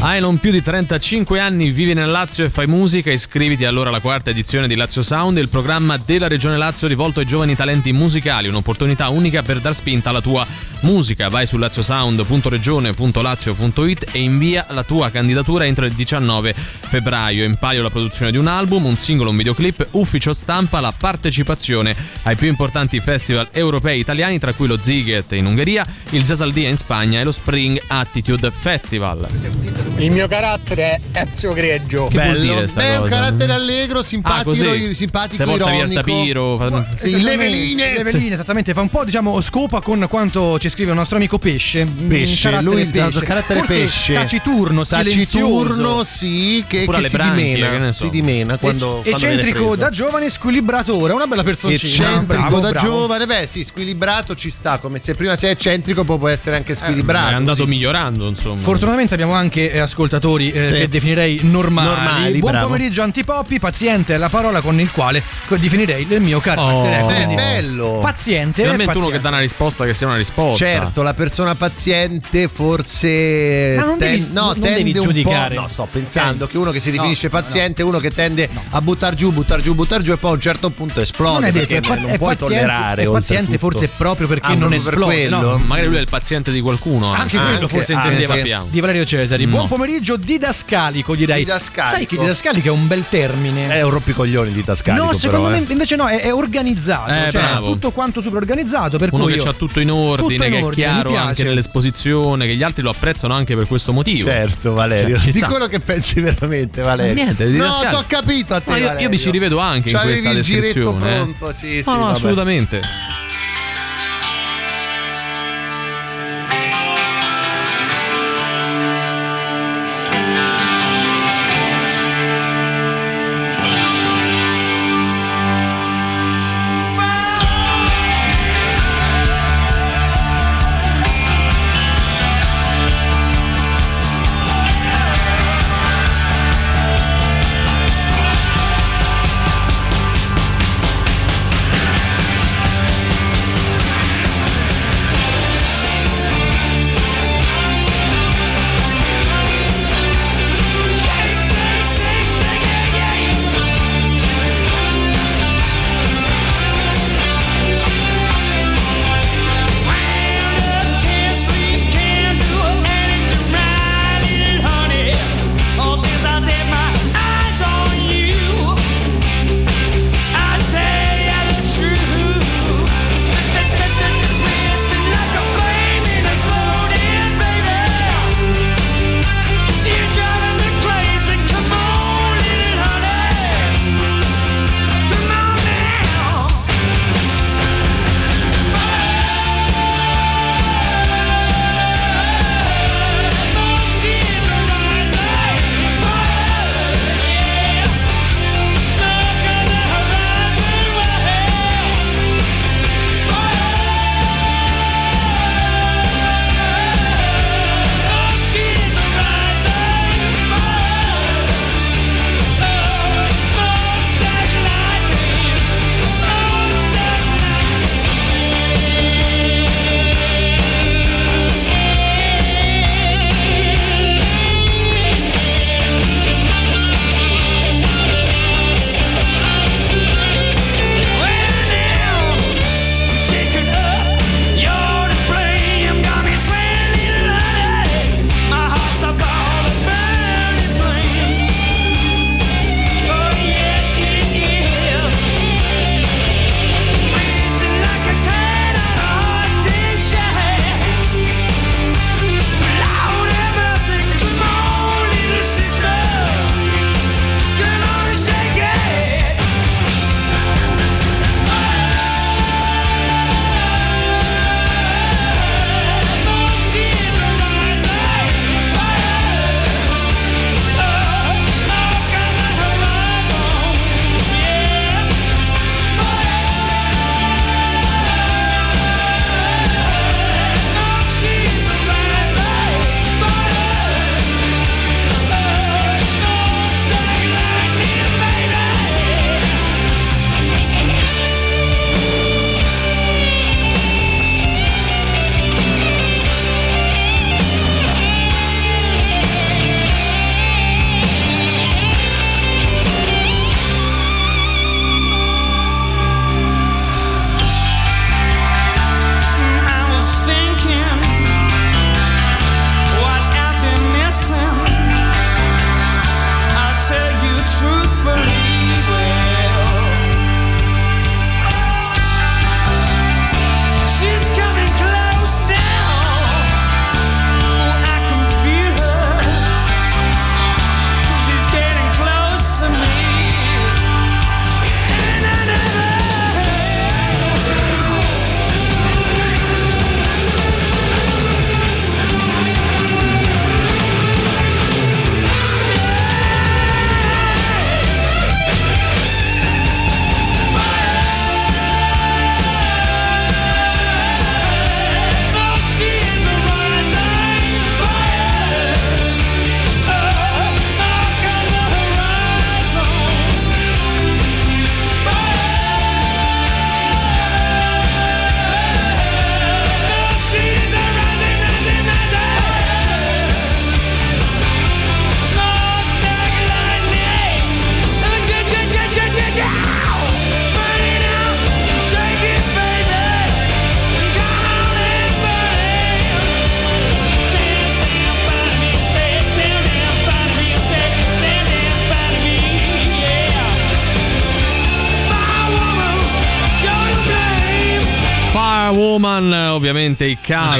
Speaker 3: Hai non più di 35 anni, vivi nel Lazio e fai musica, iscriviti allora alla quarta edizione di Lazio Sound, il programma della Regione Lazio rivolto ai giovani talenti musicali, un'opportunità unica per dar spinta alla tua musica. Vai su laziosound.regione.lazio.it e invia la tua candidatura entro il 19 febbraio. In palio la produzione di un album, un singolo, un videoclip, ufficio stampa, la partecipazione ai più importanti festival europei italiani, tra cui lo Ziget in Ungheria, il Jazz in Spagna e lo Spring Attitude Festival.
Speaker 14: Il mio carattere è Ezio Greggio.
Speaker 3: Che vuol dire sta
Speaker 5: Beh, è un
Speaker 3: cosa?
Speaker 5: carattere allegro, simpatico,
Speaker 3: Ah,
Speaker 5: simpatico
Speaker 3: Se via il
Speaker 5: ironico.
Speaker 3: tapiro, fa-
Speaker 5: Sì, le veline.
Speaker 4: Le veline, esattamente. Fa un po', diciamo, scopa con quanto ci scrive il nostro amico Pesce.
Speaker 5: Pesce,
Speaker 4: Carattere
Speaker 5: lui
Speaker 4: pesce.
Speaker 5: carattere
Speaker 4: Forse
Speaker 5: pesce.
Speaker 4: Taciturno,
Speaker 5: Taciturno,
Speaker 4: silenzioso.
Speaker 5: sì, che,
Speaker 3: Oppure
Speaker 5: che si
Speaker 3: branchie,
Speaker 5: dimena.
Speaker 3: che so.
Speaker 5: Si dimena quando, quando viene
Speaker 4: Eccentrico
Speaker 5: preso.
Speaker 4: da giovane, squilibratore. Una bella personcina.
Speaker 5: Eccentrico
Speaker 4: Bravo,
Speaker 5: da
Speaker 4: bravo.
Speaker 5: giovane, beh sì, squilibrato ci sta, come se prima sei eccentrico poi può essere anche squilibrato.
Speaker 3: è andato
Speaker 5: sì.
Speaker 3: migliorando, insomma.
Speaker 4: Fortunatamente abbiamo anche eh, ascoltatori eh,
Speaker 5: Sì.
Speaker 4: che definirei normali.
Speaker 5: Normali,
Speaker 4: Buon
Speaker 5: bravo.
Speaker 4: pomeriggio antipoppi, paziente è la parola con il quale definirei il mio carattere.
Speaker 3: Oh.
Speaker 4: Ecco,
Speaker 3: Beh,
Speaker 4: quindi-
Speaker 5: bello.
Speaker 4: Paziente,
Speaker 3: Finalmente uno
Speaker 4: paziente.
Speaker 3: che dà una risposta che sia una risposta.
Speaker 5: Certo, la persona paziente forse
Speaker 4: Ma non devi-
Speaker 5: ten- no,
Speaker 4: non
Speaker 5: tende
Speaker 4: devi
Speaker 5: un
Speaker 4: giudicare.
Speaker 5: po'. No, sto pensando
Speaker 4: Eh.
Speaker 5: che uno che si
Speaker 4: No,
Speaker 5: definisce
Speaker 4: no,
Speaker 5: paziente è uno che tende a buttar giù, buttar giù, buttar giù e poi a un certo punto esplode.
Speaker 4: Non è detto,
Speaker 5: perché
Speaker 4: è, pa-
Speaker 5: non
Speaker 4: è
Speaker 5: puoi
Speaker 4: paziente,
Speaker 5: tollerare.
Speaker 4: è paziente forse proprio perché
Speaker 5: Ah,
Speaker 4: non
Speaker 5: per
Speaker 4: esplode.
Speaker 5: quello?
Speaker 4: no.
Speaker 3: Magari lui è il paziente di qualcuno.
Speaker 4: Anche quello
Speaker 5: Anche-
Speaker 4: forse intendeva di Valerio Cesari. Buon pomeriggio didascalico direi.
Speaker 5: Didascalico.
Speaker 4: Sai che didascalico è un bel termine.
Speaker 5: È un rompicoglioni di tascalico.
Speaker 4: no, secondo
Speaker 5: però,
Speaker 4: me
Speaker 5: eh.
Speaker 4: invece no, è, è organizzato,
Speaker 3: Eh,
Speaker 4: cioè
Speaker 3: bravo.
Speaker 4: tutto quanto super organizzato per
Speaker 3: Uno
Speaker 4: cui
Speaker 3: che
Speaker 4: io-
Speaker 3: ha tutto in ordine,
Speaker 4: Tutto in
Speaker 3: che è
Speaker 4: ordine,
Speaker 3: chiaro anche nell'esposizione, che gli altri lo apprezzano anche per questo motivo.
Speaker 5: Certo, Valerio.
Speaker 3: Cioè, ci
Speaker 5: di
Speaker 3: sta.
Speaker 5: quello che pensi veramente, Valerio.
Speaker 3: Niente,
Speaker 5: no,
Speaker 3: Didascalico.
Speaker 5: t'ho capito a te.
Speaker 3: Ma io, io mi ci rivedo anche in
Speaker 5: C'avevi
Speaker 3: questa
Speaker 5: il giretto
Speaker 3: descrizione. eh.
Speaker 5: pronto, sì, sì.
Speaker 3: No, no,
Speaker 5: vabbè.
Speaker 3: assolutamente.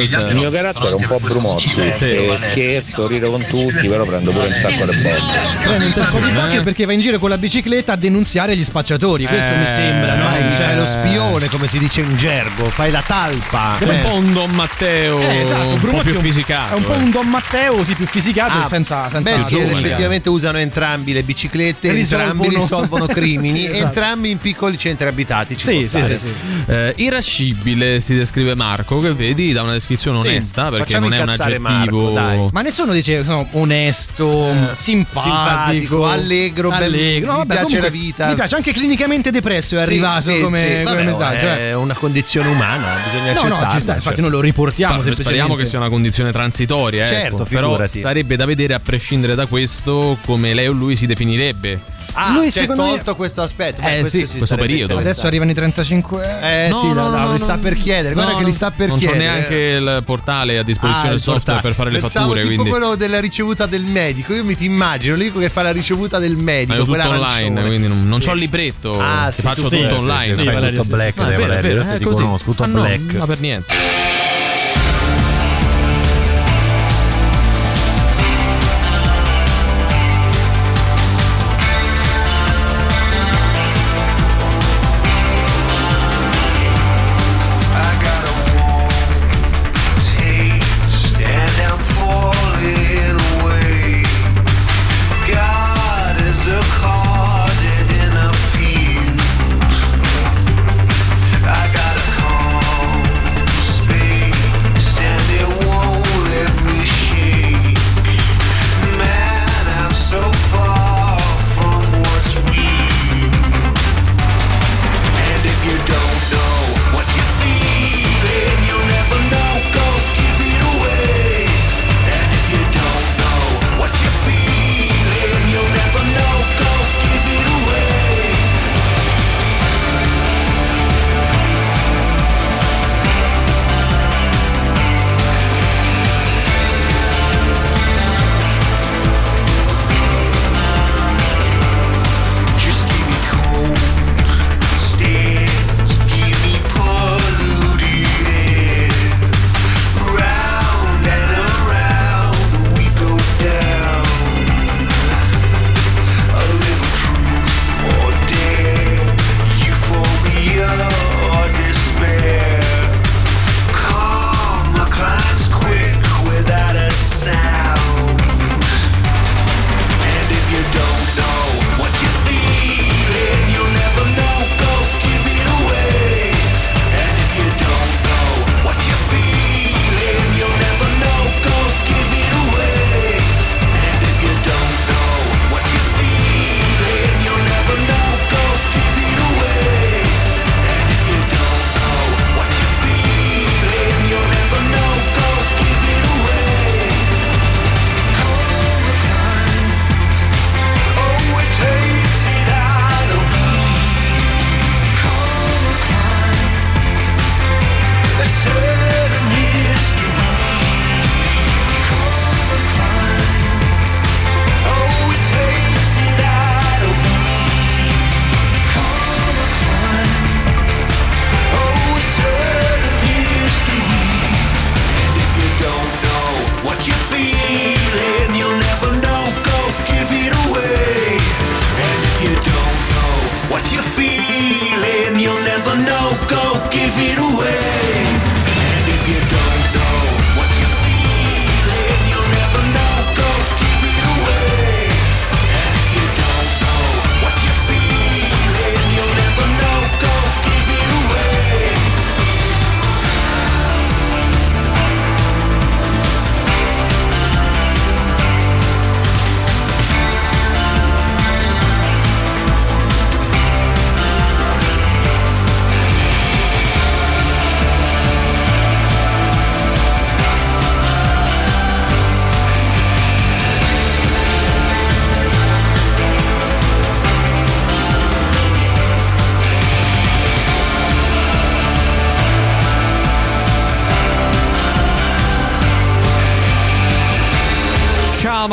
Speaker 3: I cult.
Speaker 19: Il mio carattere è un po' Brumotti, se scherzo, rido con tutti, però prendo pure un sacco le botte.
Speaker 4: Prende un sacco di
Speaker 3: Eh.
Speaker 4: perché va in giro con la bicicletta a denunziare gli spacciatori. Questo mi sembra, no?
Speaker 5: Fai,
Speaker 4: Cioè,
Speaker 5: fai lo spione, come si dice in gergo, fai la talpa.
Speaker 3: È un po' un Don Matteo,
Speaker 4: Eh, esatto,
Speaker 3: un po' più
Speaker 4: è un-
Speaker 3: fisicato.
Speaker 4: È un po' un Don Matteo, così più fisicato
Speaker 5: Ah,
Speaker 4: e senza, senza
Speaker 5: Beh, sì, effettivamente usano entrambi le biciclette, entrambi
Speaker 4: Risolvono-
Speaker 5: risolvono crimini,
Speaker 4: Sì, esatto.
Speaker 5: entrambi in piccoli centri abitati. Ci
Speaker 4: Sì,
Speaker 5: può
Speaker 4: sì,
Speaker 5: stare.
Speaker 4: sì, sì.
Speaker 3: Eh, irascibile si descrive Marco, che vedi da una descrizione
Speaker 5: Sì,
Speaker 3: onesta, perché
Speaker 5: facciamo
Speaker 3: non è un
Speaker 5: incazzare
Speaker 3: aggettivo.
Speaker 5: Marco, dai.
Speaker 4: Ma nessuno dice no, onesto, simpatico,
Speaker 5: simpatico, allegro,
Speaker 4: allegro.
Speaker 5: gli piace
Speaker 4: comunque
Speaker 5: la vita.
Speaker 4: Mi piace anche clinicamente depresso è
Speaker 5: Sì,
Speaker 4: arrivato
Speaker 5: sì,
Speaker 4: come,
Speaker 5: sì,
Speaker 4: come
Speaker 5: vabbè,
Speaker 4: messaggio. eh.
Speaker 5: È una condizione umana, bisogna
Speaker 4: No, no,
Speaker 5: accettarla.
Speaker 4: ci sta, infatti
Speaker 5: cioè.
Speaker 4: noi lo riportiamo semplicemente.
Speaker 3: speriamo che sia una condizione transitoria,
Speaker 5: Certo,
Speaker 3: ecco. però
Speaker 5: figurati.
Speaker 3: sarebbe da vedere a prescindere da questo come lei o lui si definirebbe.
Speaker 5: Ah,
Speaker 4: Lui,
Speaker 5: si è
Speaker 4: secondo me-
Speaker 5: tolto questo aspetto. Beh,
Speaker 3: Eh,
Speaker 5: questo
Speaker 3: sì, questo periodo.
Speaker 4: Adesso arrivano i 35.
Speaker 5: Eh
Speaker 3: No,
Speaker 5: sì,
Speaker 3: no,
Speaker 5: no,
Speaker 3: no,
Speaker 5: no,
Speaker 3: no,
Speaker 5: li sta per chiedere. Guarda
Speaker 3: No,
Speaker 5: che li sta per
Speaker 3: non
Speaker 5: chiedere.
Speaker 3: c'ho neanche il portale a disposizione
Speaker 5: Ah,
Speaker 3: del software
Speaker 5: portale.
Speaker 3: per fare le
Speaker 5: Pensavo
Speaker 3: fatture.
Speaker 5: tipo
Speaker 3: Quindi
Speaker 5: quello della ricevuta del medico. Io mi ti immagino lì che fa la ricevuta del
Speaker 3: Ma
Speaker 5: medico.
Speaker 3: è tutto online, quindi non, non
Speaker 5: Sì.
Speaker 3: c'ho il libretto.
Speaker 5: Ah, sì,
Speaker 3: faccio
Speaker 5: sì,
Speaker 3: tutto
Speaker 5: sì,
Speaker 3: online.
Speaker 5: sì,
Speaker 3: tutto
Speaker 5: black, Valerio, io
Speaker 3: è
Speaker 5: ti
Speaker 3: così.
Speaker 5: tutto
Speaker 3: Ah, no,
Speaker 5: black.
Speaker 3: Ma per niente.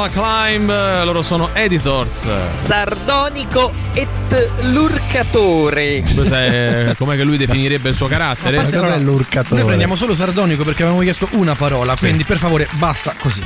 Speaker 3: Climb, loro sono Editors.
Speaker 20: Sardonico et lurcatore.
Speaker 3: Cos'è, com'è che lui definirebbe il suo carattere?
Speaker 4: A parte allora,
Speaker 5: l'urcatore?
Speaker 4: Noi prendiamo solo sardonico perché avevamo chiesto una parola, quindi per favore basta così.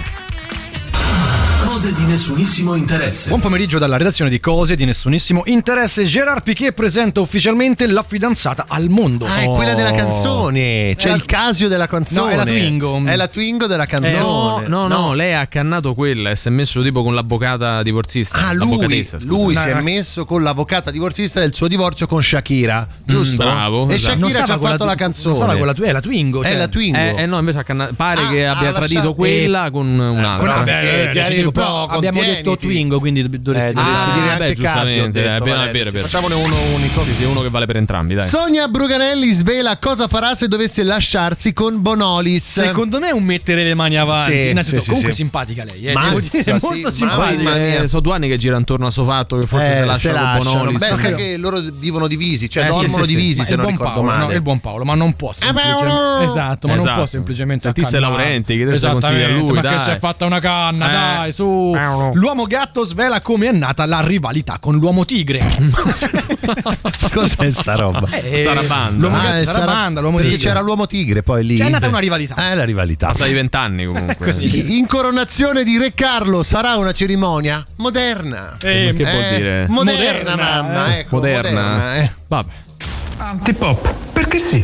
Speaker 21: Cose di nessunissimo interesse.
Speaker 4: Buon pomeriggio dalla redazione di Cose di nessunissimo interesse. Gerard Piquet presenta ufficialmente la fidanzata al mondo.
Speaker 5: Ah, è quella della canzone. C'è
Speaker 4: È la-
Speaker 5: il Casio della canzone.
Speaker 4: No, è la Twingo.
Speaker 5: È la Twingo della canzone.
Speaker 3: Eh, no, no, no, lei ha accannato quella e si è messo tipo con l'avvocata divorzista.
Speaker 5: Ah, lui, lui
Speaker 3: No,
Speaker 5: si è
Speaker 3: no.
Speaker 5: messo con l'avvocata divorzista del suo divorzio con Shakira, giusto?
Speaker 3: Mm, bravo,
Speaker 5: E
Speaker 3: esatto.
Speaker 5: Shakira ci ha fatto
Speaker 3: la-
Speaker 5: la canzone.
Speaker 4: Non stava con la tua- è la Twingo.
Speaker 5: È
Speaker 4: cioè.
Speaker 5: la Twingo.
Speaker 3: Eh, eh, no, invece ha canna- pare che
Speaker 5: Ah,
Speaker 3: abbia
Speaker 5: ha
Speaker 3: tradito
Speaker 5: lasciato-
Speaker 3: quella con un'altra.
Speaker 5: vabbè, eh,
Speaker 4: abbiamo
Speaker 5: contieniti.
Speaker 4: detto Twingo, quindi dovresti
Speaker 5: Eh, dovresti
Speaker 3: Ah,
Speaker 5: dire
Speaker 3: beh,
Speaker 5: anche Casio.
Speaker 3: giustamente,
Speaker 5: detto,
Speaker 3: è vero, è vero, è vero.
Speaker 5: Facciamone uno unico.
Speaker 3: Sì, sì, uno che vale per entrambi, dai.
Speaker 5: Sonia Bruganelli svela cosa farà se dovesse lasciarsi con Bonolis.
Speaker 4: Secondo me è un mettere le mani avanti.
Speaker 5: Sì,
Speaker 4: Innanzitutto,
Speaker 5: sì, sì,
Speaker 4: comunque
Speaker 5: sì.
Speaker 4: simpatica lei. Eh,
Speaker 5: Mazza,
Speaker 4: è molto simpatica.
Speaker 3: Eh, sono due anni che gira intorno a sto fatto che forse
Speaker 5: Eh,
Speaker 3: si lascia
Speaker 5: se
Speaker 3: con
Speaker 5: lasciano.
Speaker 3: Bonolis.
Speaker 5: Beh, sai che loro vivono divisi, cioè
Speaker 4: Eh,
Speaker 5: dormono
Speaker 4: sì, sì.
Speaker 5: divisi se non ricordo male.
Speaker 4: è il buon Paolo, ma non può semplicemente. Esatto, ma non
Speaker 3: Esatto.
Speaker 4: può semplicemente
Speaker 3: Sentisse. Laurenti, che adesso consiglia a lui,
Speaker 4: Ma che si è fatta una canna,
Speaker 3: Eh.
Speaker 4: dai, su. L'uomo gatto svela come è nata la rivalità con l'uomo tigre.
Speaker 5: Cos'è sta roba?
Speaker 4: Eh,
Speaker 3: Sarabanda.
Speaker 4: L'uomo
Speaker 5: Ah,
Speaker 4: gatto,
Speaker 5: è
Speaker 4: Sarabanda, l'uomo tigre.
Speaker 5: c'era l'uomo tigre poi lì.
Speaker 4: C'è nata una rivalità.
Speaker 5: Eh, la rivalità.
Speaker 3: Passati vent'anni comunque.
Speaker 5: In coronazione di Re Carlo sarà una cerimonia moderna.
Speaker 3: Eh, che vuol dire?
Speaker 5: Moderna, mamma.
Speaker 3: eh.
Speaker 5: ecco,
Speaker 3: Moderna?
Speaker 5: moderna, eh.
Speaker 3: Vabbè.
Speaker 6: Antipop, perché sì?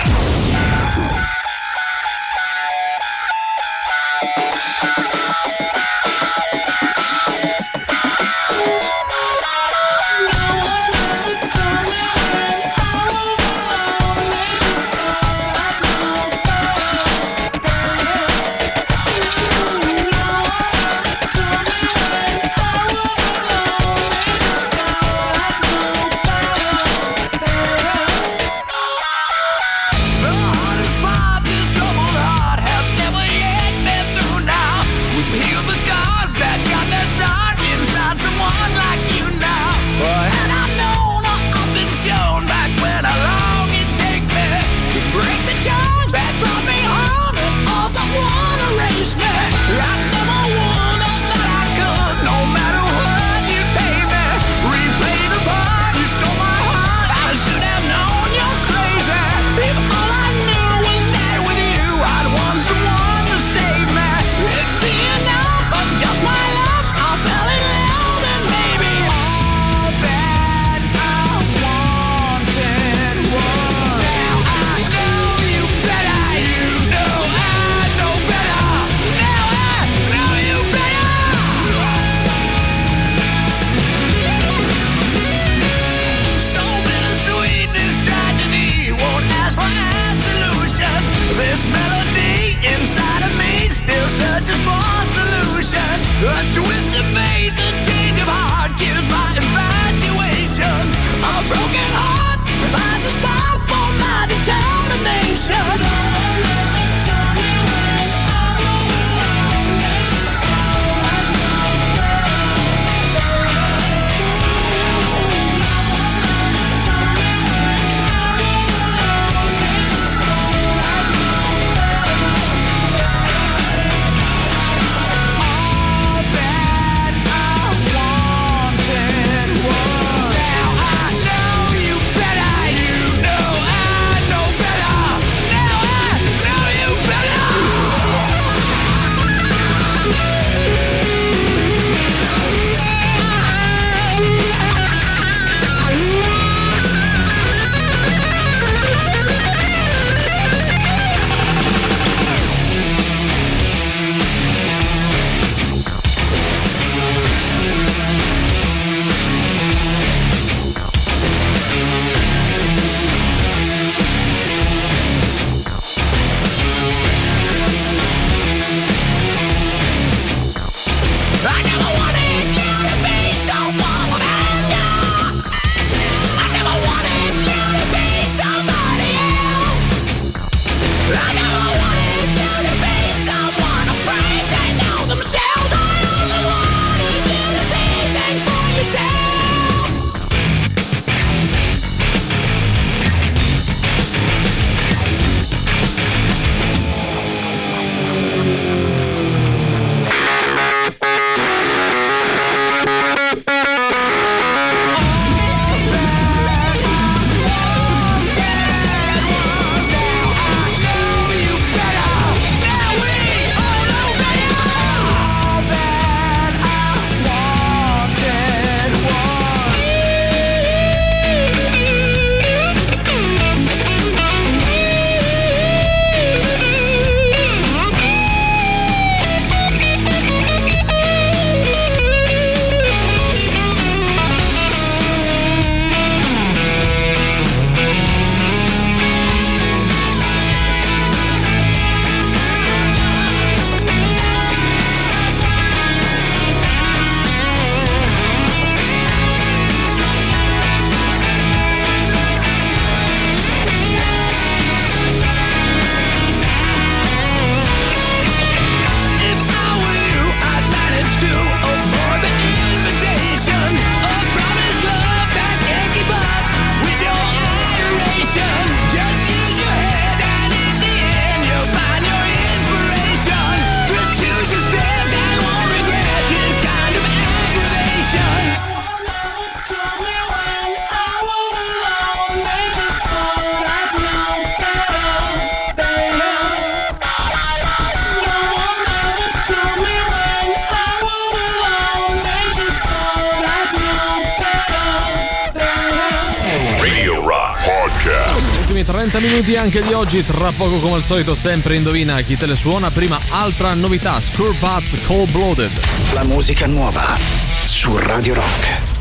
Speaker 3: Oggi. Tra poco, come al solito, sempre indovina chi te le suona. Prima, altra novità: Scurbats Cold Blooded.
Speaker 1: La musica nuova su Radio Rock.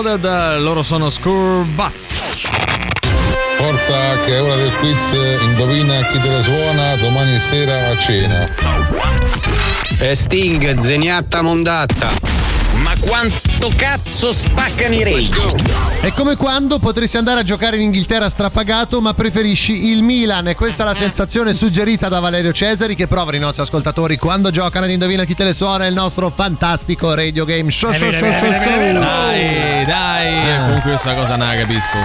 Speaker 3: Blooded, loro sono Scurbats.
Speaker 22: Forza che è ora del quiz, indovina chi te la suona domani sera a cena.
Speaker 23: E Sting, zeniatta mondatta. Quanto cazzo spaccano i rage?
Speaker 5: È come quando potresti andare a giocare in Inghilterra strappagato, ma preferisci il Milan. E questa è la sensazione suggerita da Valerio Cesari che provano i nostri ascoltatori quando giocano ad Indovina chi te le suona il nostro fantastico radio game show. Show, show, show, show.
Speaker 3: Dai, dai. Comunque questa cosa non la capisco.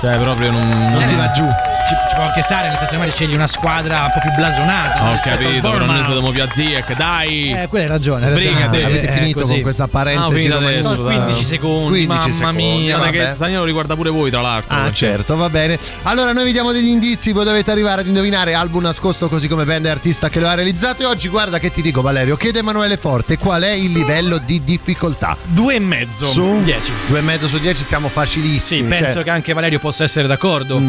Speaker 3: Cioè, proprio non. non
Speaker 5: ti va giù.
Speaker 4: Ci, ci può anche stare, nel senso che magari scegli una squadra un po' più blasonata. no?
Speaker 3: Ho capito, però noi siamo più a Ziek, dai.
Speaker 4: Eh, quella hai ragione.
Speaker 3: Sbrigati.
Speaker 4: ragione.
Speaker 5: Avete
Speaker 4: Eh,
Speaker 5: finito
Speaker 4: così.
Speaker 5: con questa parentesi
Speaker 3: Ah,
Speaker 5: romanista?
Speaker 3: adesso,
Speaker 4: 15 secondi,
Speaker 5: 15
Speaker 4: mamma
Speaker 5: secondi,
Speaker 4: mia.
Speaker 3: Guarda che Daniele lo riguarda pure voi, tra l'altro.
Speaker 5: Ah, certo, va bene. Allora, noi vi diamo degli indizi. Voi dovete arrivare ad indovinare album nascosto, così come band e artista che lo ha realizzato. E oggi, guarda che ti dico, Valerio, chiede Emanuele Forte qual è il livello di difficoltà.
Speaker 4: Due e mezzo.
Speaker 5: Su
Speaker 4: 10.
Speaker 5: Due e mezzo su 10 siamo
Speaker 4: Sì,
Speaker 5: facilissimi.
Speaker 4: penso
Speaker 5: cioè-
Speaker 4: che anche Valerio possa essere d'accordo.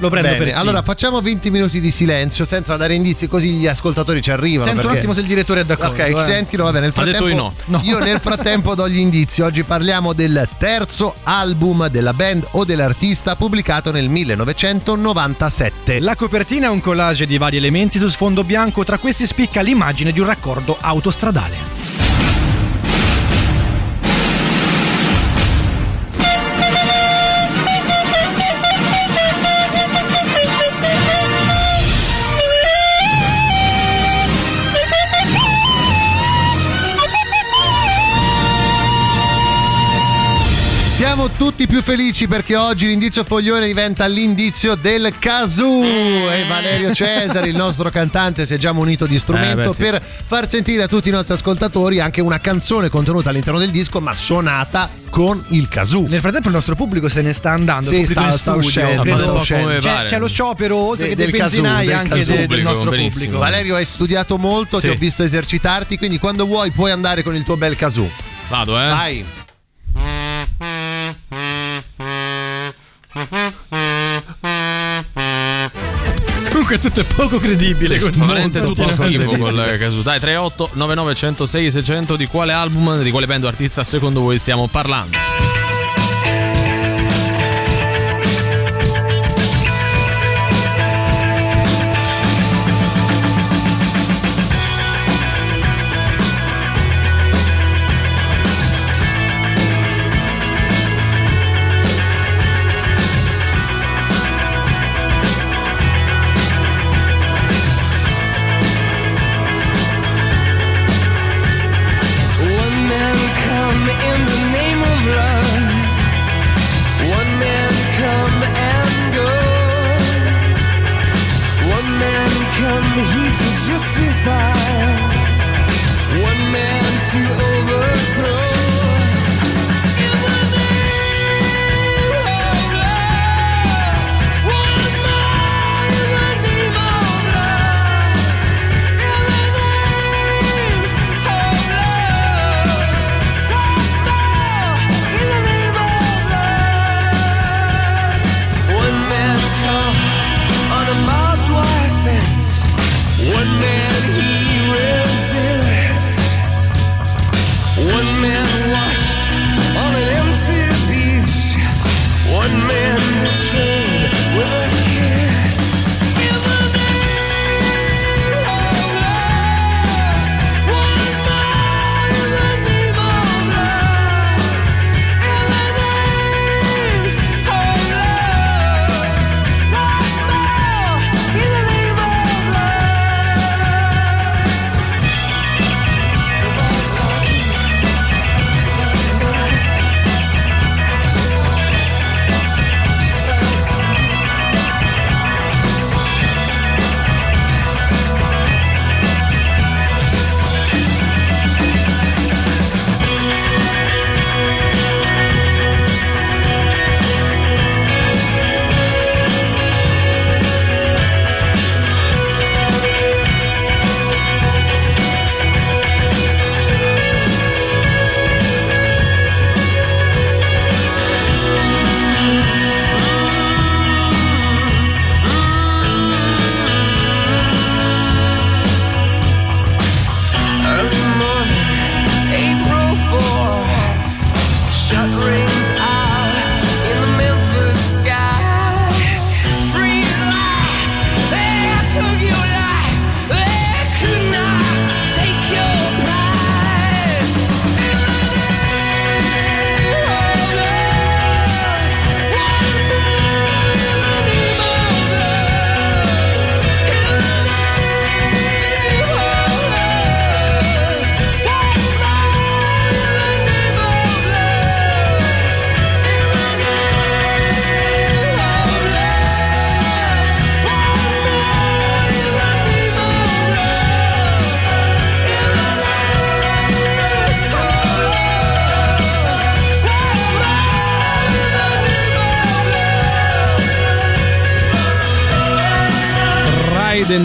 Speaker 4: Lo prendo
Speaker 5: Bene,
Speaker 4: per sì.
Speaker 5: allora facciamo 20 minuti di silenzio senza dare indizi, così gli ascoltatori ci arrivano.
Speaker 4: Sento un
Speaker 5: perché-
Speaker 4: attimo se il direttore è d'accordo.
Speaker 5: Ok,
Speaker 4: eh.
Speaker 5: sentilo, va bene. Nel
Speaker 3: Ha detto
Speaker 5: frattempo,
Speaker 3: di no.
Speaker 5: Io nel frattempo do gli indizi. Oggi parliamo del terzo album della band o dell'artista pubblicato nel 1997.
Speaker 4: La copertina è un collage di vari elementi su sfondo bianco, tra questi spicca l'immagine di un raccordo autostradale.
Speaker 5: Siamo tutti più felici perché oggi l'indizio foglione diventa l'indizio del kazoo e Valerio Cesari, il nostro cantante, si è già munito di strumento
Speaker 3: Eh, beh, sì.
Speaker 5: per far sentire a tutti i nostri ascoltatori anche una canzone contenuta all'interno del disco ma suonata con il kazoo.
Speaker 4: Nel frattempo il nostro pubblico se ne sta andando.
Speaker 5: Sì, sta- sta uscendo, sta uscendo.
Speaker 3: come
Speaker 4: C'è, c'è lo sciopero oltre
Speaker 5: De-
Speaker 4: che dei
Speaker 5: del kazoo,
Speaker 4: benzinai
Speaker 5: del
Speaker 4: anche
Speaker 5: kazoo.
Speaker 4: de- del
Speaker 3: Pubblico,
Speaker 4: nostro
Speaker 3: benissimo.
Speaker 4: pubblico.
Speaker 5: Valerio hai studiato molto,
Speaker 3: Sì.
Speaker 5: ti ho visto esercitarti, quindi quando vuoi puoi andare con il tuo bel kazoo.
Speaker 3: Vado, eh.
Speaker 5: Vai.
Speaker 4: Comunque tutto è poco credibile. con
Speaker 3: Veramente tutto
Speaker 4: poco
Speaker 3: schifo col caso. Dai, 38 99 106 600 di quale album, di quale band o artista secondo voi stiamo parlando?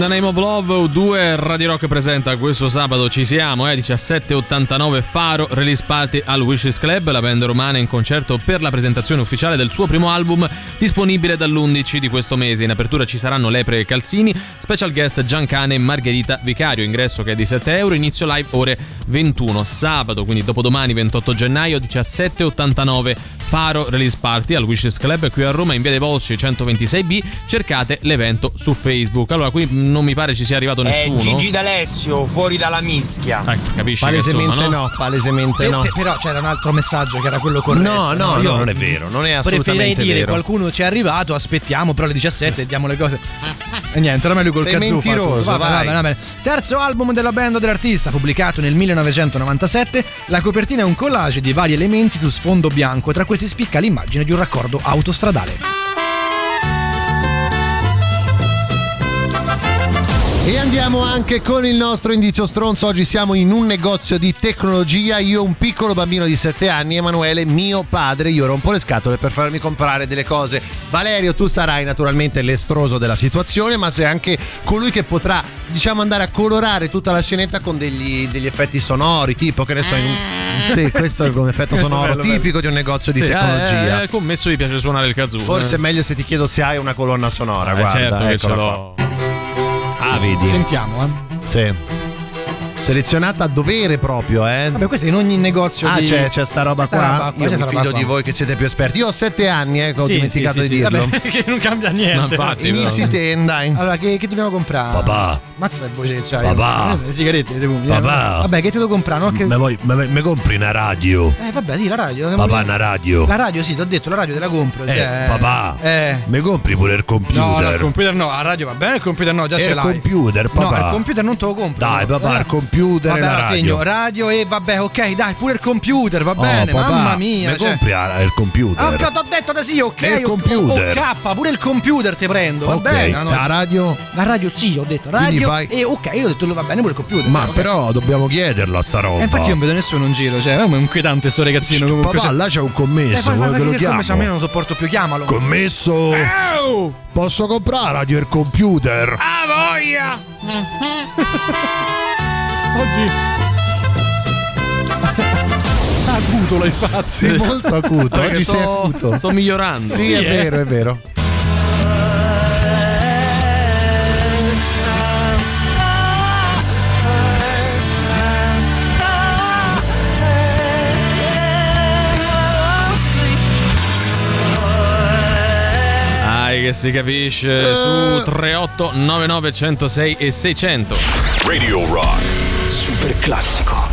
Speaker 3: The Name of Love 2 Radio Rock presenta questo sabato ci siamo eh 1789 Faro release party al Wishes Club la band romana in concerto per la presentazione ufficiale del suo primo album disponibile dall'11 di questo mese. In apertura ci saranno Lepre e Calzini special guest Giancane e Margherita Vicario ingresso che è di 7 euro inizio live ore 21 sabato quindi dopodomani 28 gennaio 1789 Faro Release Party al Wishes Club qui a Roma in via dei Volsci 126B cercate l'evento su Facebook allora qui non mi pare ci sia arrivato
Speaker 24: È
Speaker 3: nessuno
Speaker 24: Gigi D'Alessio, fuori dalla mischia.
Speaker 3: Eh, capisci
Speaker 5: Palesemente
Speaker 3: che insomma,
Speaker 5: no, palesemente
Speaker 4: Eh,
Speaker 5: no.
Speaker 4: pe- però c'era un altro messaggio che era quello corretto.
Speaker 5: No, no,
Speaker 4: Io
Speaker 5: no, non è vero, non è
Speaker 4: Preferirei
Speaker 5: assolutamente
Speaker 4: dire
Speaker 5: vero.
Speaker 4: qualcuno ci è arrivato, aspettiamo, però alle 17 diamo le cose. E niente, ora me lui col
Speaker 5: Sei
Speaker 4: cazzufo.
Speaker 5: mentiroso,
Speaker 4: Va va bene, va bene. Terzo album della band dell'artista, pubblicato nel 1997. La copertina è un collage di vari elementi su sfondo bianco. Tra questi spicca l'immagine di un raccordo autostradale.
Speaker 5: E andiamo anche con il nostro indizio stronzo. Oggi siamo in un negozio di tecnologia. Io ho un piccolo bambino di 7 anni, Emanuele, mio padre. Io rompo le scatole per farmi comprare delle cose. Valerio, tu sarai naturalmente l'estroso della situazione, ma sei anche colui che potrà, diciamo, andare a colorare tutta la scenetta con degli, degli effetti sonori, tipo che ne so. In un... Sì, questo è un effetto sonoro
Speaker 3: bello, bello.
Speaker 5: tipico di un negozio di
Speaker 3: Sì,
Speaker 5: tecnologia.
Speaker 3: eh, eh, commesso mi piace suonare il kazoo
Speaker 5: Forse
Speaker 3: eh.
Speaker 5: è meglio se ti chiedo se hai una colonna sonora.
Speaker 3: Eh,
Speaker 5: guarda,
Speaker 3: certo che ce l'ho
Speaker 5: qua. Vedi.
Speaker 4: Sentiamo, eh.
Speaker 5: Sì. Selezionata a dovere proprio, eh.
Speaker 4: Vabbè, questo in ogni negozio
Speaker 5: Ah,
Speaker 4: di...
Speaker 5: c'è, c'è sta roba
Speaker 4: Sta
Speaker 5: qua.
Speaker 4: roba qua,
Speaker 5: Io
Speaker 4: c'è
Speaker 5: mi fido di voi che siete più esperti. Io ho sette anni, eh, che ho
Speaker 4: Sì,
Speaker 5: dimenticato
Speaker 4: sì, sì,
Speaker 5: di
Speaker 4: sì.
Speaker 5: dirlo.
Speaker 4: Vabbè, che non cambia niente.
Speaker 3: Ma infatti,
Speaker 5: Inizi te, dai.
Speaker 4: Allora, che, che dobbiamo comprare?
Speaker 5: Papà.
Speaker 4: Mazza il voce che c'hai.
Speaker 5: Papà.
Speaker 4: Eh, Le sigarette, le fumi, eh.
Speaker 5: Papà.
Speaker 4: Vabbè, che ti devo comprare? No? Che...
Speaker 5: Me, vuoi- me- me compri una radio?
Speaker 4: Eh, vabbè, di la radio.
Speaker 5: Papà, una radio.
Speaker 4: La radio, sì, ti ho detto, la radio te la compro.
Speaker 5: Eh,
Speaker 4: eh.
Speaker 5: papà.
Speaker 4: Eh.
Speaker 5: Me compri pure il computer?
Speaker 4: No, no, il computer no, la radio va bene, il computer no, già
Speaker 5: E
Speaker 4: ce
Speaker 5: il
Speaker 4: l'hai.
Speaker 5: computer, papà.
Speaker 4: No, il computer non te lo compro.
Speaker 5: Dai, papà, il computer
Speaker 4: vabbè,
Speaker 5: e la radio.
Speaker 4: segno, radio e vabbè, ok, dai, pure il computer, va
Speaker 5: Oh,
Speaker 4: bene,
Speaker 5: papà,
Speaker 4: mamma mia.
Speaker 5: Me
Speaker 4: cioè.
Speaker 5: compri la- il computer?
Speaker 4: Ah, ok, ti ho detto da sì, ok.
Speaker 5: E il
Speaker 4: o-
Speaker 5: computer?
Speaker 4: Ok, pure il computer ti prendo, va bene. no?
Speaker 5: la radio?
Speaker 4: La radio sì, ho detto radio.
Speaker 5: fai-
Speaker 4: E ok, io ho detto va bene pure il computer.
Speaker 5: Ma però dobbiamo chiederlo a sta roba.
Speaker 4: Eh, infatti io non vedo nessuno in giro, cioè, è inquietante sto ragazzino comunque.
Speaker 5: Papà,
Speaker 4: cioè.
Speaker 5: là c'è un
Speaker 4: Eh,
Speaker 5: commesso,
Speaker 4: fai-
Speaker 5: vuoi che lo
Speaker 4: come se a
Speaker 5: chiamo?
Speaker 4: me non sopporto più, chiamalo.
Speaker 5: Commesso? Posso comprare la radio e il computer?
Speaker 18: Ah, voglia!
Speaker 4: Oggi. acuto l'hai fatto.
Speaker 5: Sì, molto acuto. Oggi sei
Speaker 3: sto-
Speaker 5: acuto.
Speaker 3: sto migliorando.
Speaker 5: Sì,
Speaker 3: Sì,
Speaker 5: è
Speaker 3: eh.
Speaker 5: vero, è vero.
Speaker 3: Dai che si capisce su 38 99 106 e 600.
Speaker 1: Radio Rock. Super classico.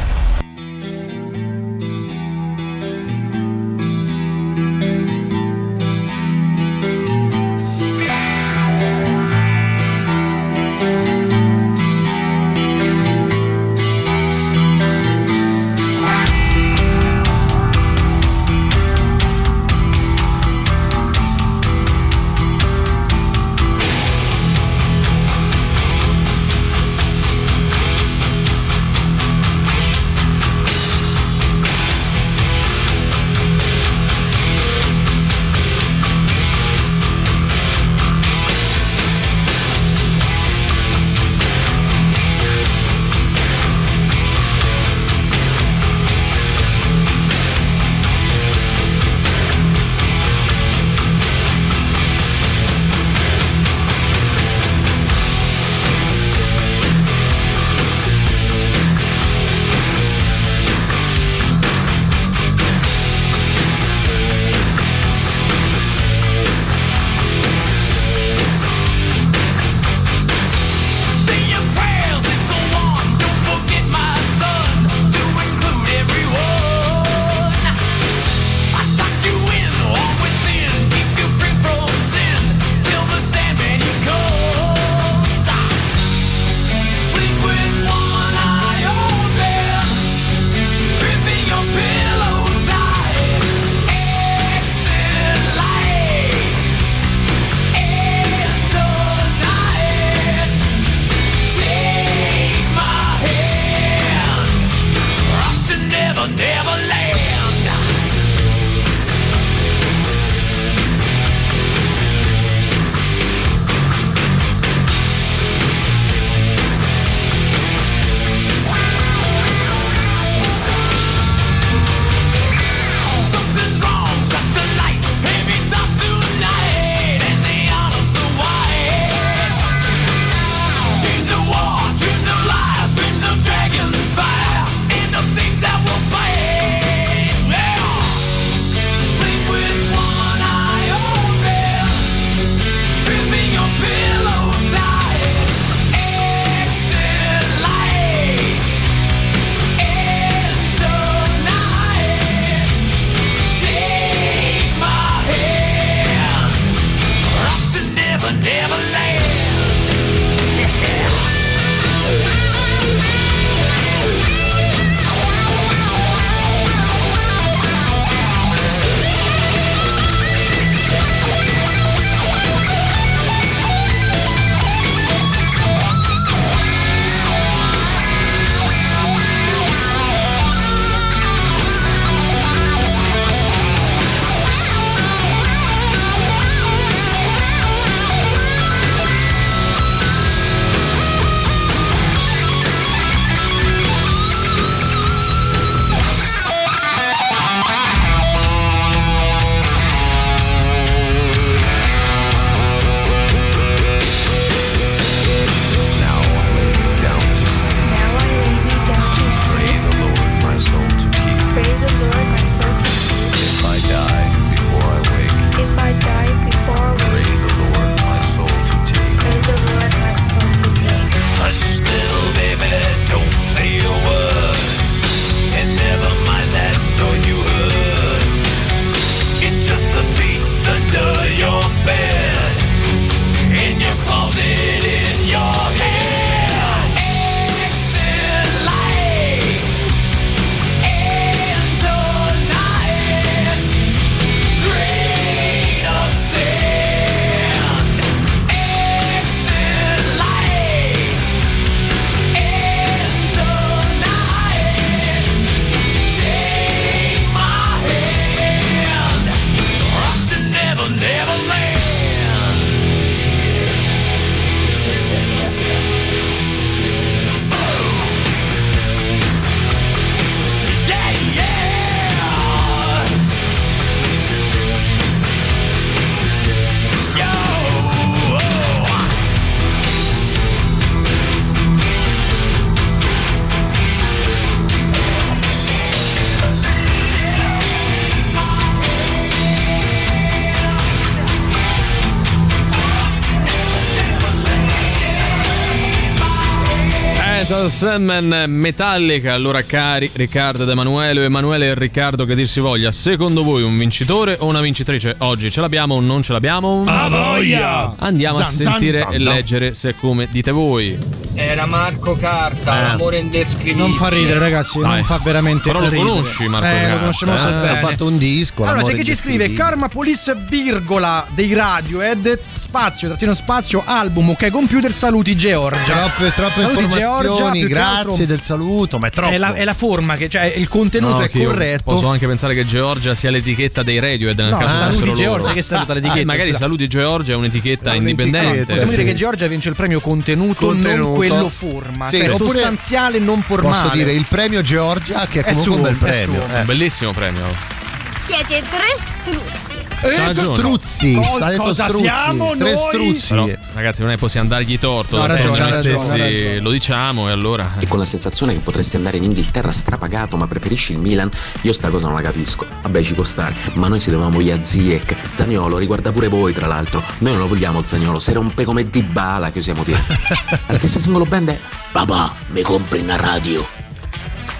Speaker 3: Sandman Metallica. Allora, cari Riccardo ed Emanuele, o Emanuele e Riccardo, che dir si voglia, secondo voi un vincitore o una vincitrice? Oggi ce l'abbiamo o non ce l'abbiamo?
Speaker 25: A voglia!
Speaker 3: Andiamo a
Speaker 25: Zan, zan,
Speaker 3: sentire
Speaker 25: zan,
Speaker 3: e
Speaker 25: zan.
Speaker 3: leggere se come dite voi.
Speaker 25: Era Marco Carta,
Speaker 3: Eh.
Speaker 25: l'amore indescrivibile.
Speaker 4: Non fa ridere, ragazzi,
Speaker 3: Dai.
Speaker 4: non fa veramente
Speaker 3: Però lo
Speaker 4: ridere.
Speaker 3: conosci, Marco
Speaker 4: Eh,
Speaker 3: Carta,
Speaker 4: lo conosce molto
Speaker 3: eh?
Speaker 4: bene.
Speaker 5: Ha fatto un disco.
Speaker 4: Allora, c'è chi ci scrive. Karma Police virgola dei Radiohead spazio trattino spazio album ok computer saluti Georgia
Speaker 5: Troppe, troppe
Speaker 4: Saluti,
Speaker 5: informazioni,
Speaker 4: Georgia, altro
Speaker 5: grazie del saluto, ma è troppo.
Speaker 4: è la, è la forma che cioè il contenuto
Speaker 3: No,
Speaker 4: è corretto
Speaker 3: Posso anche pensare che Georgia sia l'etichetta dei Radiohead nel
Speaker 4: No,
Speaker 3: caso
Speaker 4: saluti
Speaker 3: fossero loro.
Speaker 4: Georgia, che saluta l'etichetta,
Speaker 3: Ah, magari
Speaker 4: scusa.
Speaker 3: saluti Georgia è un'etichetta
Speaker 5: È
Speaker 3: indipendente.
Speaker 4: Possiamo
Speaker 5: sì.
Speaker 4: dire che Georgia vince il premio contenuto,
Speaker 5: Contenuto.
Speaker 4: non quello forma,
Speaker 5: Sì,
Speaker 4: cioè sostanziale non formale.
Speaker 5: Posso dire il premio Georgia, che è
Speaker 4: È
Speaker 5: comunque
Speaker 4: suo,
Speaker 5: un bel premio.
Speaker 4: suo.
Speaker 5: eh.
Speaker 3: Un bellissimo premio.
Speaker 18: Siete tre struzzi.
Speaker 3: Ragione.
Speaker 5: struzzi,
Speaker 25: Co-
Speaker 5: sta detto
Speaker 25: cosa
Speaker 5: struzzi,
Speaker 25: siamo
Speaker 5: tre
Speaker 25: noi?
Speaker 5: struzzi.
Speaker 3: Però, ragazzi, non è possiamo dargli torto.
Speaker 4: No, ragione,
Speaker 3: noi
Speaker 4: ragione,
Speaker 3: stessi lo diciamo e allora.
Speaker 26: E con la sensazione che potresti andare in Inghilterra strapagato ma preferisci il Milan, io sta cosa non la capisco. Vabbè ci può stare, ma noi siamo via Ziek. Zagnolo riguarda pure voi tra l'altro. Noi non lo vogliamo Zagnolo, se rompe come di bala che usiamo dire. L'artista singolo band è Papà, mi compri una radio.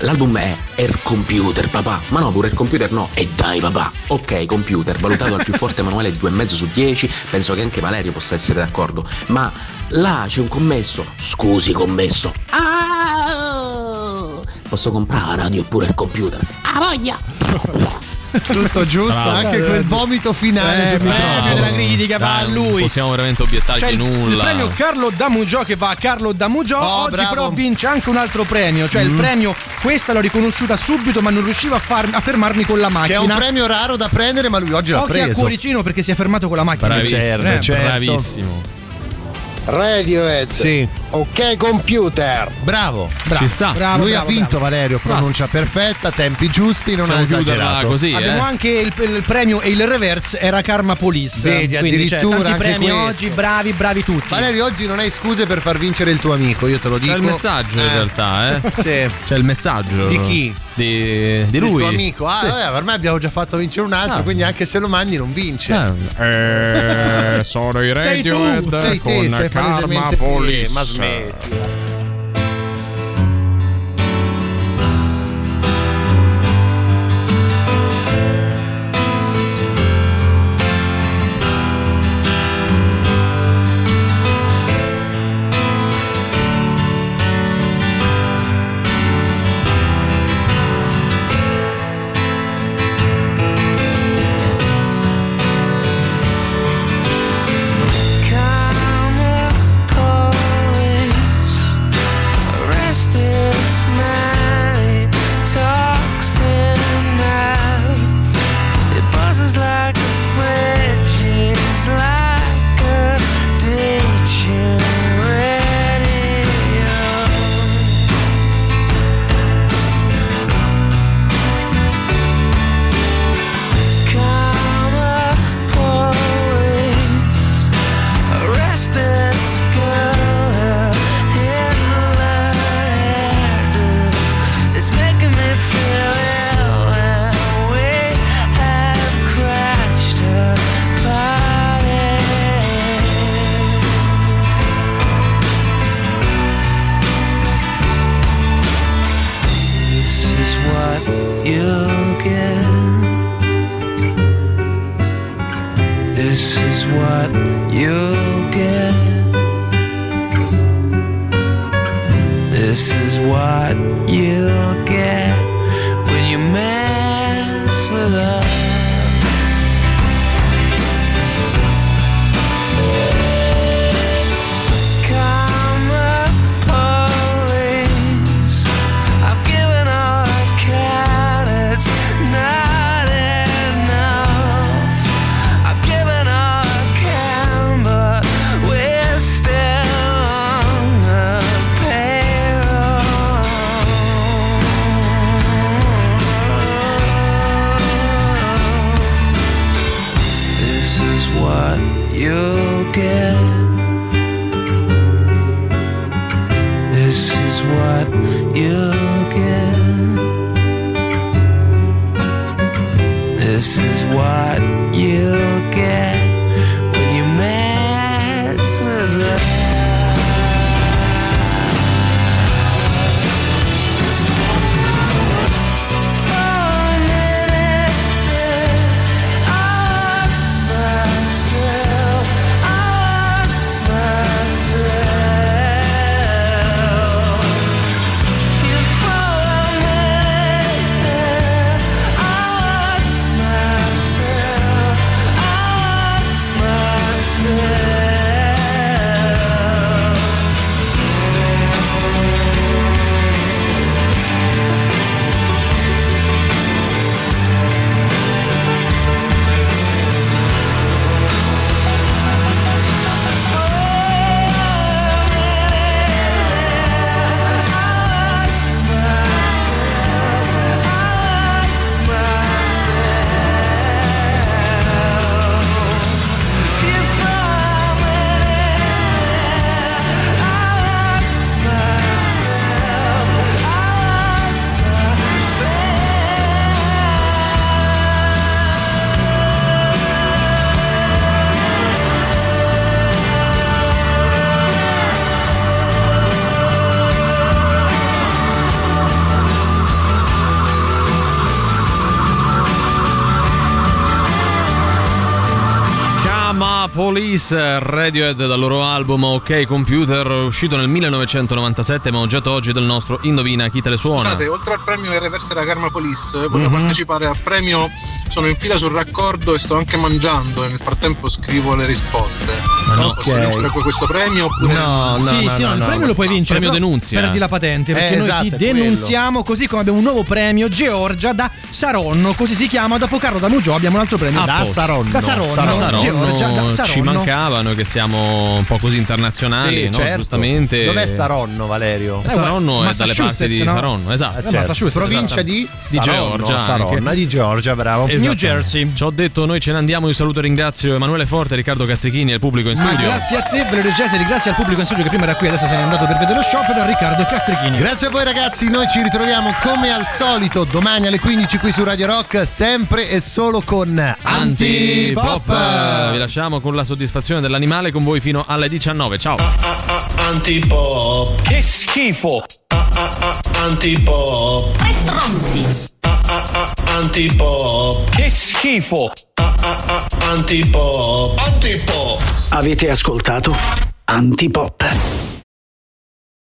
Speaker 26: L'album è Air Computer, papà. Ma no, pure il computer no. E dai, papà. Ok, computer, valutato al più forte manuale di 2,5 su 10. Penso che anche Valerio possa essere d'accordo. Ma là c'è un commesso. Scusi, commesso. Ah! Posso comprare la radio oppure il computer? Ah, voglia!
Speaker 5: Tutto giusto,
Speaker 3: Bravo.
Speaker 5: anche quel vomito finale
Speaker 4: Eh, premio della critica va a
Speaker 3: Dai, non
Speaker 4: lui.
Speaker 3: possiamo veramente obiettargli
Speaker 4: C'è il, il
Speaker 3: nulla.
Speaker 4: premio Carlo Damugio che va a Carlo Damugio.
Speaker 5: Oh,
Speaker 4: Oggi
Speaker 5: bravo.
Speaker 4: però vince anche un altro premio, cioè il premio questa l'ho riconosciuta subito ma non riuscivo a, far- a fermarmi con la
Speaker 5: Che
Speaker 4: macchina.
Speaker 5: è un premio raro da prendere, ma lui oggi l'ha
Speaker 4: Occhi a
Speaker 5: preso.
Speaker 4: cuoricino perché si è fermato con la macchina.
Speaker 3: Bravissimo,
Speaker 5: Certo,
Speaker 4: Eh,
Speaker 5: certo.
Speaker 3: bravissimo.
Speaker 15: Radiohead.
Speaker 5: Sì,
Speaker 15: Ok, computer.
Speaker 5: bravo.
Speaker 3: Ci sta.
Speaker 4: Bravo,
Speaker 5: lui
Speaker 4: bravo,
Speaker 5: ha vinto
Speaker 4: bravo.
Speaker 5: Valerio, pronuncia perfetta, tempi giusti, non ha
Speaker 3: Possiamo chiuderla
Speaker 5: esagerato.
Speaker 3: così,
Speaker 4: Abbiamo
Speaker 3: eh?
Speaker 4: anche il, il premio e il reverse era Karma Police.
Speaker 5: Vedi,
Speaker 4: Quindi, cioè,
Speaker 5: addirittura
Speaker 4: tanti
Speaker 5: anche
Speaker 4: premi
Speaker 5: questo.
Speaker 4: oggi, bravi, bravi tutti.
Speaker 5: Valerio, oggi non hai scuse per far vincere il tuo amico, io te lo dico.
Speaker 3: C'è il messaggio in
Speaker 5: Eh,
Speaker 3: realtà, eh?
Speaker 5: Sì.
Speaker 3: C'è il messaggio.
Speaker 5: Di chi?
Speaker 3: Di, di
Speaker 5: Il
Speaker 3: lui.
Speaker 5: tuo amico. Ah,
Speaker 3: Sì.
Speaker 5: vabbè, per me abbiamo già fatto vincere un altro,
Speaker 3: Ah.
Speaker 5: quindi anche se lo mandi non vince.
Speaker 3: Eh, sono i
Speaker 5: Sei tu,
Speaker 3: Radiohead
Speaker 5: sei te,
Speaker 3: con
Speaker 5: sei
Speaker 3: Karma
Speaker 5: te,
Speaker 3: Police.
Speaker 5: ma smetti.
Speaker 1: Karma you'll get.
Speaker 3: Radiohead dal loro album OK Computer, uscito nel 1997, ma oggetto oggi del nostro Indovina chi te le suona.
Speaker 27: Scusate, oltre al premio Reverse la Karma Police, voglio
Speaker 3: Mhm.
Speaker 27: partecipare al premio. Sono in fila sul raccordo e sto anche mangiando e nel frattempo scrivo le risposte.
Speaker 5: No.
Speaker 27: Posso
Speaker 5: Ok.
Speaker 27: vincere questo premio oppure
Speaker 5: No, no,
Speaker 4: sì,
Speaker 5: no,
Speaker 4: sì,
Speaker 5: no,
Speaker 4: no, il
Speaker 5: no.
Speaker 4: premio lo puoi vincere.
Speaker 3: Premio
Speaker 4: però
Speaker 3: denunzia.
Speaker 4: Perdi la patente perché
Speaker 5: Eh,
Speaker 4: noi
Speaker 5: esatto,
Speaker 4: ti
Speaker 5: è quello.
Speaker 4: denunziamo. Così come abbiamo un nuovo premio, Georgia da Saronno. Così si chiama. Dopo Carlo da Mugio abbiamo un altro premio. Da. Saronno. Da Saronno.
Speaker 3: Da Saronno,
Speaker 4: Georgia da
Speaker 3: ci
Speaker 4: Saronno.
Speaker 3: mancavano che siamo un po' così internazionali,
Speaker 5: Sì,
Speaker 3: no?
Speaker 5: certo.
Speaker 3: Giustamente.
Speaker 5: Dov'è Saronno, Valerio?
Speaker 3: Eh, Saronno è dalle parti di
Speaker 4: no?
Speaker 3: Saronno, esatto.
Speaker 5: Eh, certo. Provincia di,
Speaker 3: di
Speaker 5: Saronno,
Speaker 3: Georgia.
Speaker 5: Saronno,
Speaker 3: anche.
Speaker 5: di Georgia, bravo.
Speaker 3: Esatto. Ci ho detto, noi ce ne andiamo. Io saluto e ringrazio Emanuele Forte, Riccardo Castrichini e il pubblico in
Speaker 4: Ma
Speaker 3: studio.
Speaker 4: grazie a te, Valerio Cesari, grazie al pubblico in studio che prima era qui, adesso se n'è andato per vedere lo sciopero, a Riccardo Castrichini.
Speaker 5: Grazie a voi ragazzi, noi ci ritroviamo come al solito domani alle 15 qui su Radio Rock, sempre e solo con Antipop.
Speaker 3: Vi lasciamo con la soddisfazione dell'animale con voi fino alle 19. Ciao.
Speaker 6: Antipop. Che schifo. Antipop.
Speaker 28: Tre stronzi.
Speaker 6: Antipop. Che schifo. Antipop. Antipop.
Speaker 1: Avete ascoltato Antipop.